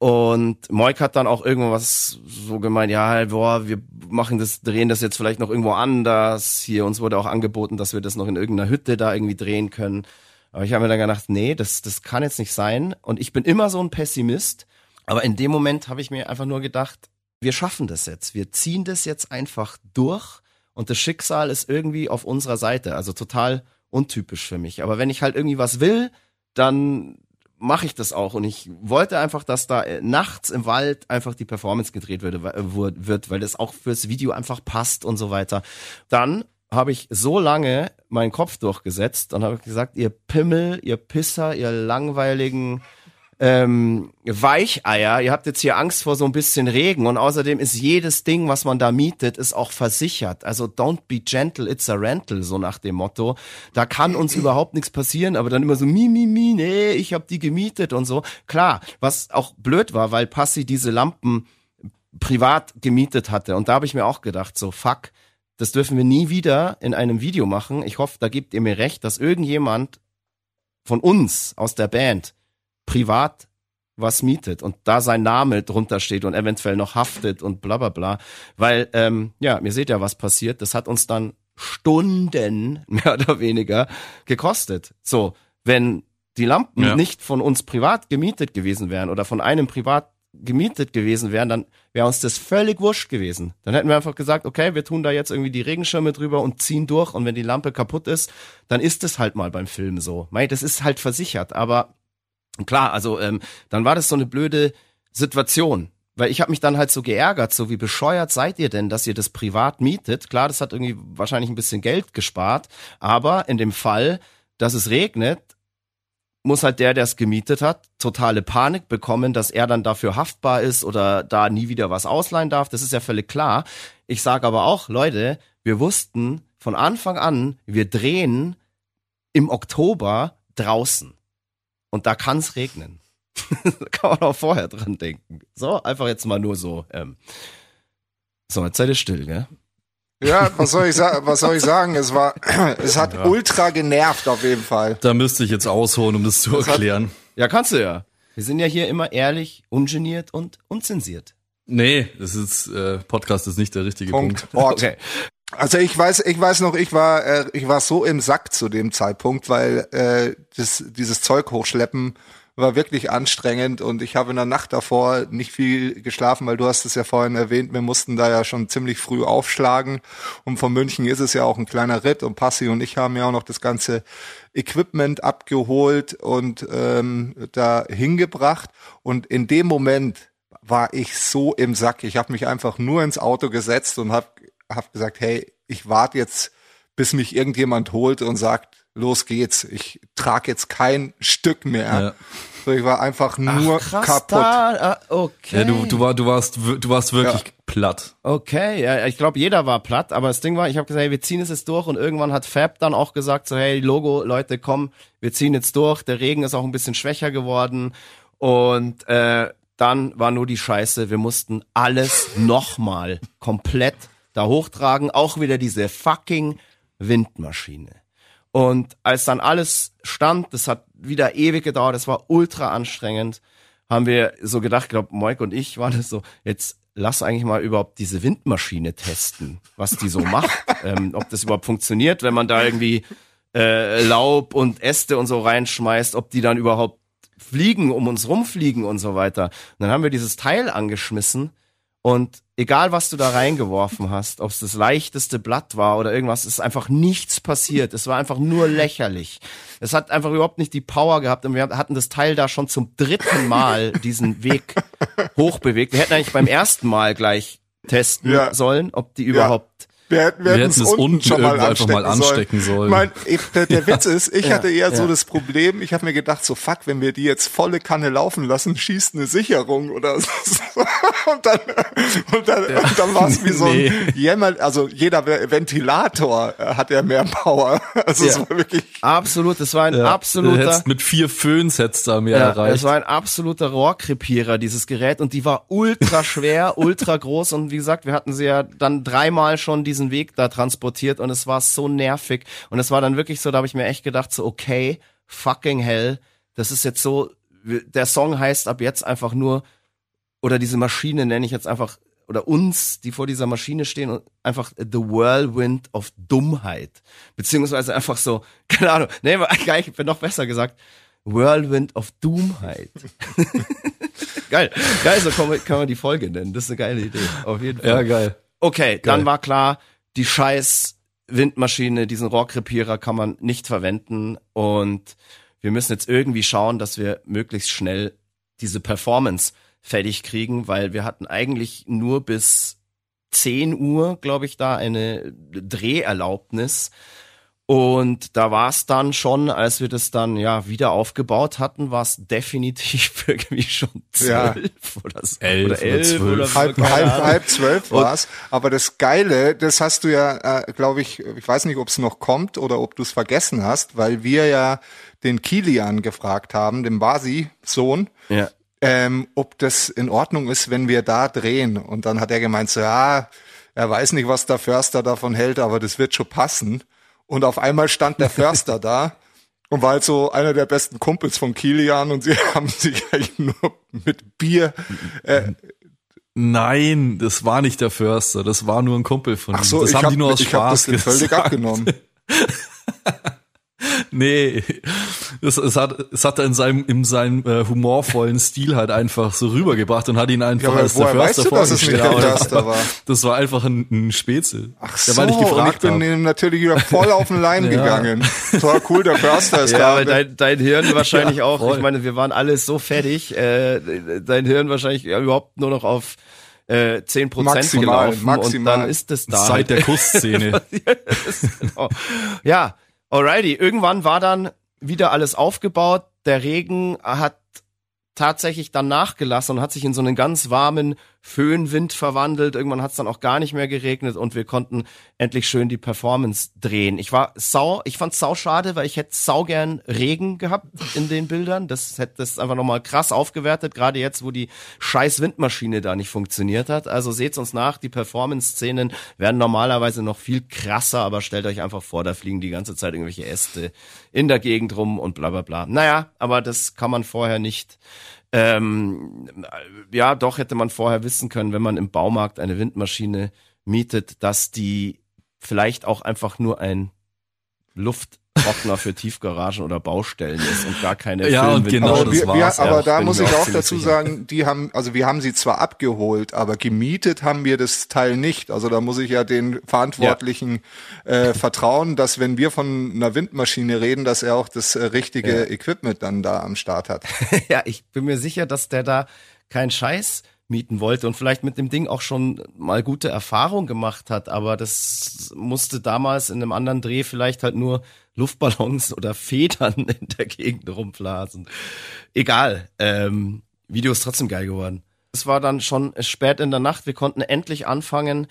Und Moik hat dann auch irgendwas so gemeint, ja, boah, wir machen das, drehen das jetzt vielleicht noch irgendwo anders. Hier, uns wurde auch angeboten, dass wir das noch in irgendeiner Hütte da irgendwie drehen können. Aber ich habe mir dann gedacht, nee, das, das kann jetzt nicht sein. Und ich bin immer so ein Pessimist. Aber in dem Moment habe ich mir einfach nur gedacht, wir schaffen das jetzt. Wir ziehen das jetzt einfach durch. Und das Schicksal ist irgendwie auf unserer Seite. Also total untypisch für mich. Aber wenn ich halt irgendwie was will, dann mache ich das auch. Und ich wollte einfach, dass da äh, nachts im Wald einfach die Performance gedreht äh, wird, weil das auch fürs Video einfach passt und so weiter. Dann habe ich so lange meinen Kopf durchgesetzt und habe gesagt, ihr Pimmel, ihr Pisser, ihr langweiligen ähm, Weicheier. Ihr habt jetzt hier Angst vor so ein bisschen Regen und außerdem ist jedes Ding, was man da mietet, ist auch versichert. Also don't be gentle, it's a rental, so nach dem Motto. Da kann uns überhaupt nichts passieren, aber dann immer so mi mi mi, nee, ich hab die gemietet und so. Klar, was auch blöd war, weil Passi diese Lampen privat gemietet hatte und da habe ich mir auch gedacht, so fuck, das dürfen wir nie wieder in einem Video machen. Ich hoffe, da gebt ihr mir recht, dass irgendjemand von uns aus der Band privat was mietet und da sein Name drunter steht und eventuell noch haftet und bla bla bla. Weil, ähm, ja, ihr seht ja, was passiert. Das hat uns dann Stunden, mehr oder weniger, gekostet. So, wenn die Lampen ja. nicht von uns privat gemietet gewesen wären oder von einem privat gemietet gewesen wären, dann wäre uns das völlig wurscht gewesen. Dann hätten wir einfach gesagt, okay, wir tun da jetzt irgendwie die Regenschirme drüber und ziehen durch und wenn die Lampe kaputt ist, dann ist es halt mal beim Film so. Mei, das ist halt versichert, aber klar, also ähm, dann war das so eine blöde Situation. Weil ich habe mich dann halt so geärgert, so wie bescheuert seid ihr denn, dass ihr das privat mietet? Klar, das hat irgendwie wahrscheinlich ein bisschen Geld gespart, aber in dem Fall, dass es regnet, muss halt der, der es gemietet hat, totale Panik bekommen, dass er dann dafür haftbar ist oder da nie wieder was ausleihen darf. Das ist ja völlig klar. Ich sage aber auch, Leute, wir wussten von Anfang an, wir drehen im Oktober draußen. Und da kann es regnen. da kann man auch vorher dran denken. So, einfach jetzt mal nur so. Ähm. So, jetzt seid ihr still, gell? Ja, was soll ich sagen? Was soll ich sagen? Es war, es hat ja. ultra genervt auf jeden Fall. Da müsste ich jetzt ausholen, um das zu das erklären. Hat, ja, kannst du ja. Wir sind ja hier immer ehrlich, ungeniert und unzensiert. Nee, das ist äh, Podcast ist nicht der richtige Punkt. Punkt. Okay. Also ich weiß, ich weiß noch, ich war, äh, ich war so im Sack zu dem Zeitpunkt, weil äh, das, dieses Zeug hochschleppen war wirklich anstrengend und ich habe in der Nacht davor nicht viel geschlafen, weil du hast es ja vorhin erwähnt, wir mussten da ja schon ziemlich früh aufschlagen und von München ist es ja auch ein kleiner Ritt und Passi und ich haben ja auch noch das ganze Equipment abgeholt und ähm, da hingebracht und in dem Moment war ich so im Sack. Ich habe mich einfach nur ins Auto gesetzt und habe hab gesagt, hey, ich warte jetzt, bis mich irgendjemand holt und sagt, los geht's. Ich trage jetzt kein Stück mehr. Ja. So, ich war einfach nur Ach, krass, kaputt. Da, ah, okay. Ja, du, du, war, du, warst, du warst wirklich ja. platt. Okay, ja, ich glaube, jeder war platt, aber das Ding war, ich habe gesagt, hey, wir ziehen es jetzt durch und irgendwann hat Fab dann auch gesagt, so hey, Logo, Leute, komm, wir ziehen jetzt durch. Der Regen ist auch ein bisschen schwächer geworden und äh, dann war nur die Scheiße, wir mussten alles nochmal komplett da hochtragen, auch wieder diese fucking Windmaschine. Und als dann alles stand, das hat wieder ewig gedauert, das war ultra anstrengend, haben wir so gedacht, glaube Moik und ich waren das so, jetzt lass eigentlich mal überhaupt diese Windmaschine testen, was die so macht, ähm, ob das überhaupt funktioniert, wenn man da irgendwie äh, Laub und Äste und so reinschmeißt, ob die dann überhaupt fliegen, um uns rumfliegen und so weiter. Und dann haben wir dieses Teil angeschmissen und egal, was du da reingeworfen hast, ob es das leichteste Blatt war oder irgendwas, ist einfach nichts passiert. Es war einfach nur lächerlich. Es hat einfach überhaupt nicht die Power gehabt und wir hatten das Teil da schon zum dritten Mal diesen Weg hochbewegt. Wir hätten eigentlich beim ersten Mal gleich testen ja. sollen, ob die überhaupt Wir hätten, wir Wir hätten es unten, unten schon mal anstecken, mal anstecken sollen. Mein, ich, der, der Witz ist, ich Ja, hatte eher so ja. das Problem, ich habe mir gedacht, so fuck, wenn wir die jetzt volle Kanne laufen lassen, schießt eine Sicherung oder so. Und dann, und dann, und dann war es wie so ein Nee. Jämmer, also jeder Ventilator äh, hat ja mehr Power. Also es Ja. war wirklich Absolut, es war ein Du absoluter. mit vier Föhns hättest da mehr Ja, erreicht. es war ein absoluter Rohrkrepierer, dieses Gerät, und die war ultra schwer, ultra groß, und wie gesagt, wir hatten sie ja dann dreimal schon diesen Weg da transportiert, und es war so nervig, und es war dann wirklich so, da habe ich mir echt gedacht, so, okay, fucking hell, das ist jetzt so, der Song heißt ab jetzt einfach nur, oder diese Maschine nenne ich jetzt einfach, oder uns, die vor dieser Maschine stehen, einfach The Whirlwind of Dummheit. Beziehungsweise einfach so, keine Ahnung, nee, gar nicht, noch besser gesagt, Whirlwind of Doomheit. geil, geil, so kann man, kann man die Folge nennen. Das ist eine geile Idee, auf jeden Fall. ja, geil. Okay, dann Geil. war klar, die scheiß Windmaschine, diesen Rohrkrepierer kann man nicht verwenden und wir müssen jetzt irgendwie schauen, dass wir möglichst schnell diese Performance fertig kriegen, weil wir hatten eigentlich nur bis 10 Uhr, glaube ich, da eine Dreherlaubnis. Und da war es dann schon, als wir das dann ja wieder aufgebaut hatten, war es definitiv irgendwie schon Ja. zwölf oder so. Elf oder oder elf zwölf. oder halb, halb, halb zwölf war's. Aber das Geile, das hast du ja, äh, glaube ich, ich weiß nicht, ob es noch kommt oder ob du es vergessen hast, weil wir ja den Kilian gefragt haben, den Basi-Sohn, Ja. ähm, ob das in Ordnung ist, wenn wir da drehen. Und dann hat er gemeint, so, ja, er weiß nicht, was der Förster davon hält, aber das wird schon passen. Und auf einmal stand der Förster da und war halt so einer der besten Kumpels von Kilian und sie haben sich eigentlich nur mit Bier äh, Nein, das war nicht der Förster, das war nur ein Kumpel von Ach ihm. so, das ich haben hab, die nur aus ich hab das Spaß den völlig gesagt. abgenommen. Nee, das, es hat, es hat er in seinem, in seinem äh, humorvollen Stil halt einfach so rübergebracht und hat ihn einfach Ja, als der woher weißt Förster du, dass es nicht vorgestellt. war? Das war einfach ein, ein Spätzle. Ach so, war nicht und ich gefragt bin hab. ihm natürlich wieder voll auf den Leim gegangen. Toll, cool, der Förster ist Ja, da. aber dein, dein Hirn wahrscheinlich Ja, auch. voll. Ich meine, wir waren alle so fertig. Äh, dein Hirn wahrscheinlich ja, überhaupt nur noch auf äh, 10% Maximal, gelaufen. maximal. Und dann ist es da. Seit halt. der Kussszene. genau. Ja, alrighty. Irgendwann war dann wieder alles aufgebaut. Der Regen hat tatsächlich dann nachgelassen und hat sich in so einen ganz warmen Föhnwind verwandelt. Irgendwann hat es dann auch gar nicht mehr geregnet und wir konnten endlich schön die Performance drehen. Ich war sau, ich fand sau schade, weil ich hätte sau gern Regen gehabt in den Bildern. Das hätte das einfach nochmal krass aufgewertet, gerade jetzt, wo die scheiß Windmaschine da nicht funktioniert hat. Also seht's uns nach, die Performance-Szenen werden normalerweise noch viel krasser, aber stellt euch einfach vor, da fliegen die ganze Zeit irgendwelche Äste in der Gegend rum und bla bla bla. Naja, aber das kann man vorher nicht ähm, ja, doch hätte man vorher wissen können, wenn man im Baumarkt eine Windmaschine mietet, dass die vielleicht auch einfach nur ein Lufttrockner für Tiefgaragen oder Baustellen ist und gar keine Ja, und genau aber das wir, war's wir, aber auch, da muss ich auch dazu sicher. sagen, die haben, also wir haben sie zwar abgeholt, aber gemietet haben wir das Teil nicht. Also da muss ich ja den Verantwortlichen äh, vertrauen, dass wenn wir von einer Windmaschine reden, dass er auch das äh, richtige Equipment dann da am Start hat. ja, ich bin mir sicher, dass der da keinen Scheiß mieten wollte und vielleicht mit dem Ding auch schon mal gute Erfahrung gemacht hat, aber das musste damals in einem anderen Dreh vielleicht halt nur Luftballons oder Federn in der Gegend rumblasen. Egal, ähm, Video ist trotzdem geil geworden. Es war dann schon spät in der Nacht, wir konnten endlich anfangen,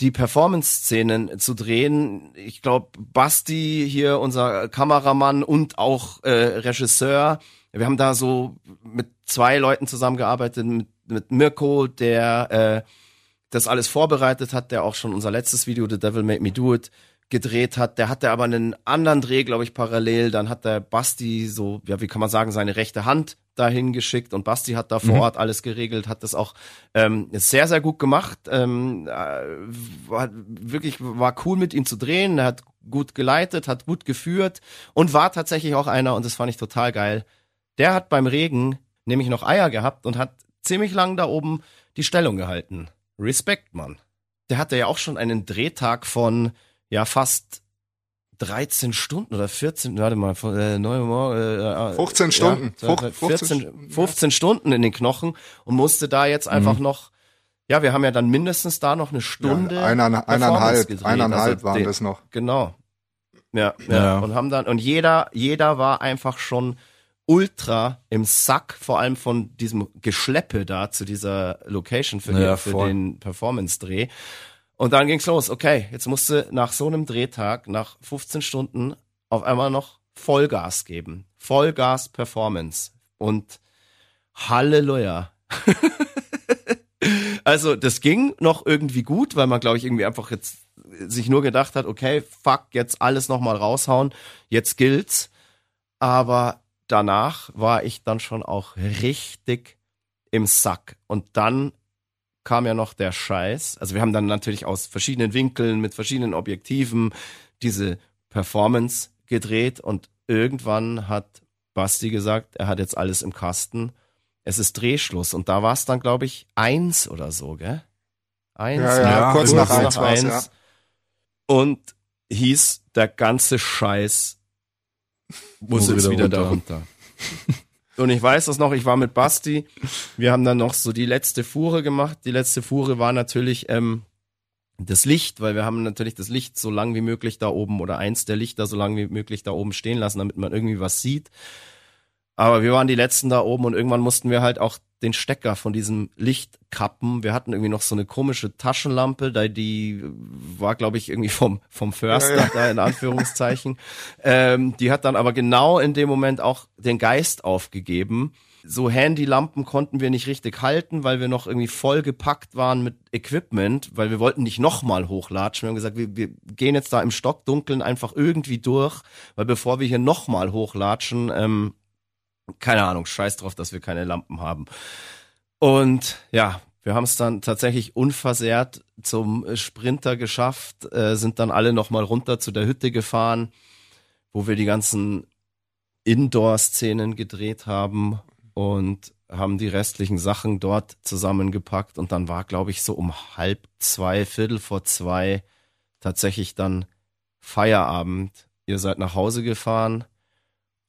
die Performance-Szenen zu drehen. Ich glaube, Basti hier, unser Kameramann und auch äh, Regisseur, wir haben da so mit zwei Leuten zusammengearbeitet, mit, mit Mirko, der äh, das alles vorbereitet hat, der auch schon unser letztes Video, The Devil Made Me Do It, gedreht hat. Der hatte aber einen anderen Dreh, glaube ich, parallel. Dann hat der Basti so, ja, wie kann man sagen, seine rechte Hand dahin geschickt und Basti hat da vor Ort alles geregelt, hat das auch ähm, sehr, sehr gut gemacht. Ähm, äh, war wirklich war cool mit ihm zu drehen. Er hat gut geleitet, hat gut geführt und war tatsächlich auch einer, und das fand ich total geil. Der hat beim Regen nämlich noch Eier gehabt und hat ziemlich lang da oben die Stellung gehalten. Respekt, Mann. Der hatte ja auch schon einen Drehtag von ja fast 13 Stunden oder 14, warte mal, von, äh, 9 Uhr, morgen, äh, äh, 15 Stunden. Ja, 15 14, 15 Stunden in den Knochen und musste da jetzt einfach noch ja, wir haben ja dann mindestens da noch eine Stunde. Ja, eineinhalb, eineinhalb, gedreht. eineinhalb Also waren den- das noch. Genau. Ja, ja, Ja. Und haben dann, und jeder, jeder war einfach schon ultra im Sack, vor allem von diesem Geschleppe da zu dieser Location für, Ja, den, für den Performance-Dreh. Und dann ging's los. Okay, jetzt musste nach so einem Drehtag, nach 15 Stunden, auf einmal noch Vollgas geben. Vollgas Performance. Und Halleluja. also, das ging noch irgendwie gut, weil man, glaube ich, irgendwie einfach jetzt sich nur gedacht hat, okay, fuck, jetzt alles nochmal raushauen, jetzt gilt's. Aber danach war ich dann schon auch richtig im Sack. Und dann kam ja noch der Scheiß. Also wir haben dann natürlich aus verschiedenen Winkeln, mit verschiedenen Objektiven diese Performance gedreht und irgendwann hat Basti gesagt, er hat jetzt alles im Kasten. Es ist Drehschluss und da war es dann, glaube ich, eins oder so, gell? Eins, Ja, ja, Ja, kurz kurz nach eins war's, ja. Und hieß, der ganze Scheiß muss jetzt wieder, wieder da runter. runter. Und ich weiß das noch, ich war mit Basti, wir haben dann noch so die letzte Fuhre gemacht. Die letzte Fuhre war natürlich ähm, das Licht, weil wir haben natürlich das Licht so lang wie möglich da oben oder eins der Lichter so lang wie möglich da oben stehen lassen, damit man irgendwie was sieht. Aber wir waren die letzten da oben und irgendwann mussten wir halt auch den Stecker von diesem Licht kappen. Wir hatten irgendwie noch so eine komische Taschenlampe, da die war, glaube ich, irgendwie vom, vom Förster, Ja, ja. da in Anführungszeichen. ähm, die hat dann aber genau in dem Moment auch den Geist aufgegeben. So Handylampen konnten wir nicht richtig halten, weil wir noch irgendwie voll gepackt waren mit Equipment, weil wir wollten nicht nochmal hochlatschen. Wir haben gesagt, wir, wir gehen jetzt da im Stockdunkeln einfach irgendwie durch, weil bevor wir hier nochmal hochlatschen, ähm, keine Ahnung, scheiß drauf, dass wir keine Lampen haben. Und ja, wir haben es dann tatsächlich unversehrt zum Sprinter geschafft, äh, sind dann alle nochmal runter zu der Hütte gefahren, wo wir die ganzen Indoor-Szenen gedreht haben und haben die restlichen Sachen dort zusammengepackt und dann war, glaube ich, so um halb zwei, Viertel vor zwei tatsächlich dann Feierabend. Ihr seid nach Hause gefahren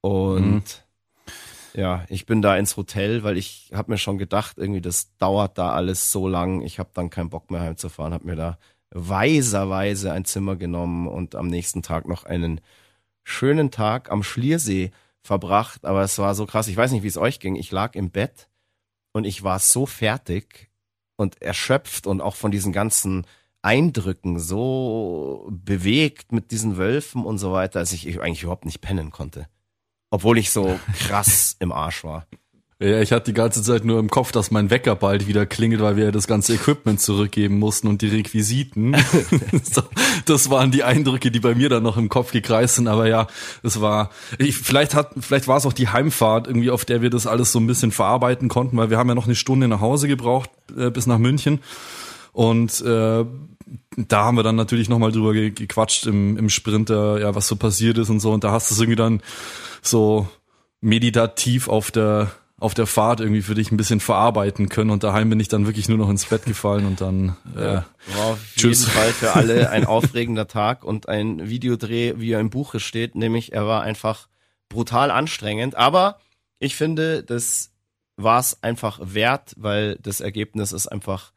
und Mhm. Ja, ich bin da ins Hotel, weil ich habe mir schon gedacht, irgendwie das dauert da alles so lang. Ich habe dann keinen Bock mehr heimzufahren, habe mir da weiserweise ein Zimmer genommen und am nächsten Tag noch einen schönen Tag am Schliersee verbracht. Aber es war so krass. Ich weiß nicht, wie es euch ging. Ich lag im Bett und ich war so fertig und erschöpft und auch von diesen ganzen Eindrücken so bewegt mit diesen Wölfen und so weiter, dass ich eigentlich überhaupt nicht pennen konnte. Obwohl ich so krass im Arsch war. Ja, ich hatte die ganze Zeit nur im Kopf, dass mein Wecker bald wieder klingelt, weil wir ja das ganze Equipment zurückgeben mussten und die Requisiten. das waren die Eindrücke, die bei mir dann noch im Kopf gekreist sind. Aber ja, es war, ich, vielleicht hat, vielleicht war es auch die Heimfahrt irgendwie, auf der wir das alles so ein bisschen verarbeiten konnten, weil wir haben ja noch eine Stunde nach Hause gebraucht äh, bis nach München. Und äh, da haben wir dann natürlich nochmal drüber ge gequatscht im, im Sprinter, ja, was so passiert ist und so. Und da hast du es irgendwie dann so meditativ auf der auf der Fahrt irgendwie für dich ein bisschen verarbeiten können und daheim bin ich dann wirklich nur noch ins Bett gefallen und dann äh, War auf Tschüss. jeden Fall für alle ein aufregender Tag und ein Videodreh, wie er im Buche steht, nämlich er war einfach brutal anstrengend, aber ich finde, das war es einfach wert, weil das Ergebnis ist einfach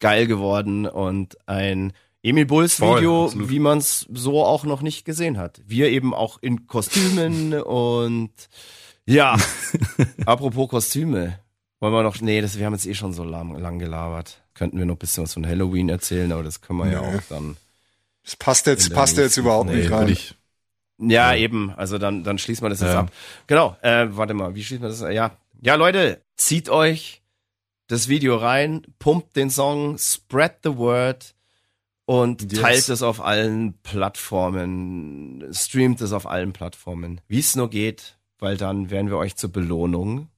geil geworden und ein Emil Bulls Voll, Video, absolut. wie man es so auch noch nicht gesehen hat. Wir eben auch in Kostümen und ja, apropos Kostüme. Wollen wir noch, nee, das, wir haben jetzt eh schon so lang, lang gelabert. Könnten wir noch ein bisschen was von Halloween erzählen, aber das können wir ja Nee. auch dann. Das passt jetzt, passt jetzt überhaupt nee, nicht rein. ich Ja, eben. Also dann, dann schließen wir das jetzt Ja. ab. Genau. Äh, warte mal, wie schließen wir das? Ja. Ja, Leute, zieht euch das Video rein, pumpt den Song, spread the word und Yes. teilt es auf allen Plattformen, streamt es auf allen Plattformen, wie es nur geht, weil dann werden wir euch zur Belohnung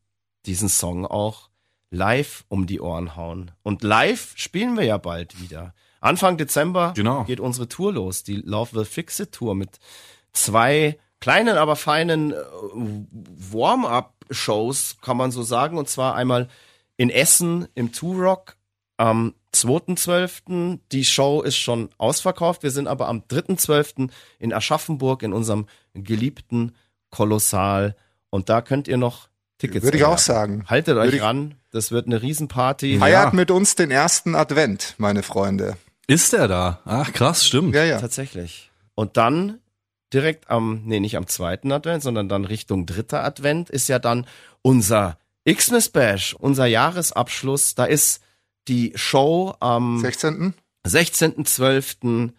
diesen Song auch live um die Ohren hauen. Und live spielen wir ja bald wieder. Anfang Dezember Genau. geht unsere Tour los, die Love Will Fix It Tour mit zwei kleinen, aber feinen äh, Warm-up-Shows, kann man so sagen. Und zwar einmal in Essen im Two-Rock am 2.12. Die Show ist schon ausverkauft. Wir sind aber am 3.12. in Aschaffenburg in unserem geliebten Kolossal. Und da könnt ihr noch Tickets Würde ich auch sagen. Haltet euch Würde ich- ran. Das wird eine Riesenparty. Feiert mit uns den ersten Advent, meine Freunde. Ist der da? Ach, krass, stimmt. Ja, ja. Tatsächlich. Und dann direkt am, nee, nicht am zweiten Advent, sondern dann Richtung dritter Advent ist ja dann unser Xmas Bash, unser Jahresabschluss. Da ist die Show am 16. 16.12.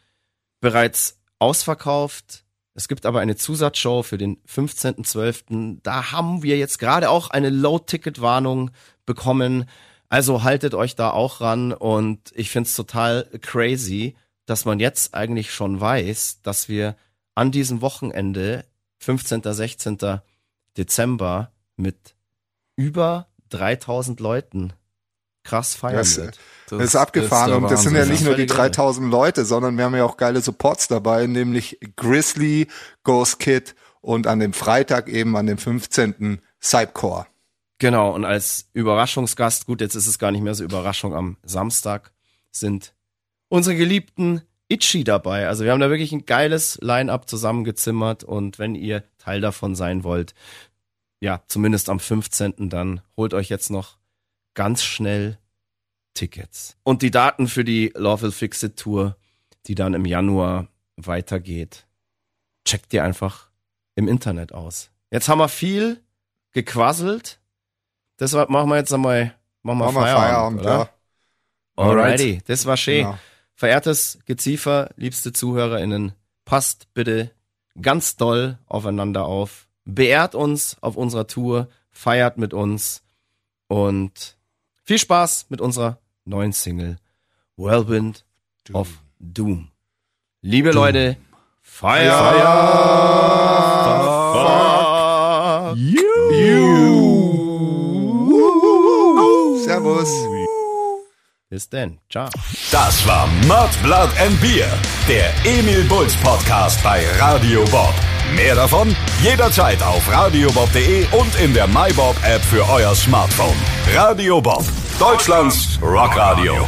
bereits ausverkauft. Es gibt aber eine Zusatzshow für den 15.12. Da haben wir jetzt gerade auch eine Low-Ticket-Warnung bekommen. Also haltet euch da auch ran und ich find's total crazy, dass man jetzt eigentlich schon weiß, dass wir an diesem Wochenende, 15. 16. Dezember, mit über 3000 Leuten krass feiern Das, wird. Das ist abgefahren der und das sind ja nicht nur die Völlig irre. 3000 Leute, sondern wir haben ja auch geile Supports dabei, nämlich Grizzly, Ghost Kid und an dem Freitag eben an dem 15. Cypcore. Genau, und als Überraschungsgast, gut, jetzt ist es gar nicht mehr so Überraschung, am Samstag sind unsere geliebten Itchy dabei. Also wir haben da wirklich ein geiles Line-up zusammengezimmert und wenn ihr Teil davon sein wollt, ja, zumindest am 15. dann holt euch jetzt noch ganz schnell Tickets. Und die Daten für die Lawful Fixit Tour, die dann im Januar weitergeht, checkt ihr einfach im Internet aus. Jetzt haben wir viel gequasselt. Deshalb machen wir jetzt einmal machen wir Machen Feierabend, Feierabend, oder? ja. Alrighty, das war schön. Genau. Verehrtes Geziefer, liebste ZuhörerInnen, passt bitte ganz doll aufeinander auf. Beehrt uns auf unserer Tour, feiert mit uns und viel Spaß mit unserer neuen Single Whirlwind of Doom. Liebe Leute, feiert! Fuck. Servus. Bis denn. Ciao. Das war Mud, Blood and Beer, der Emil Bulls Podcast bei Radio Bob. Mehr davon jederzeit auf radiobob.de und in der MyBob App für euer Smartphone. Radio Bob, Deutschlands Rockradio.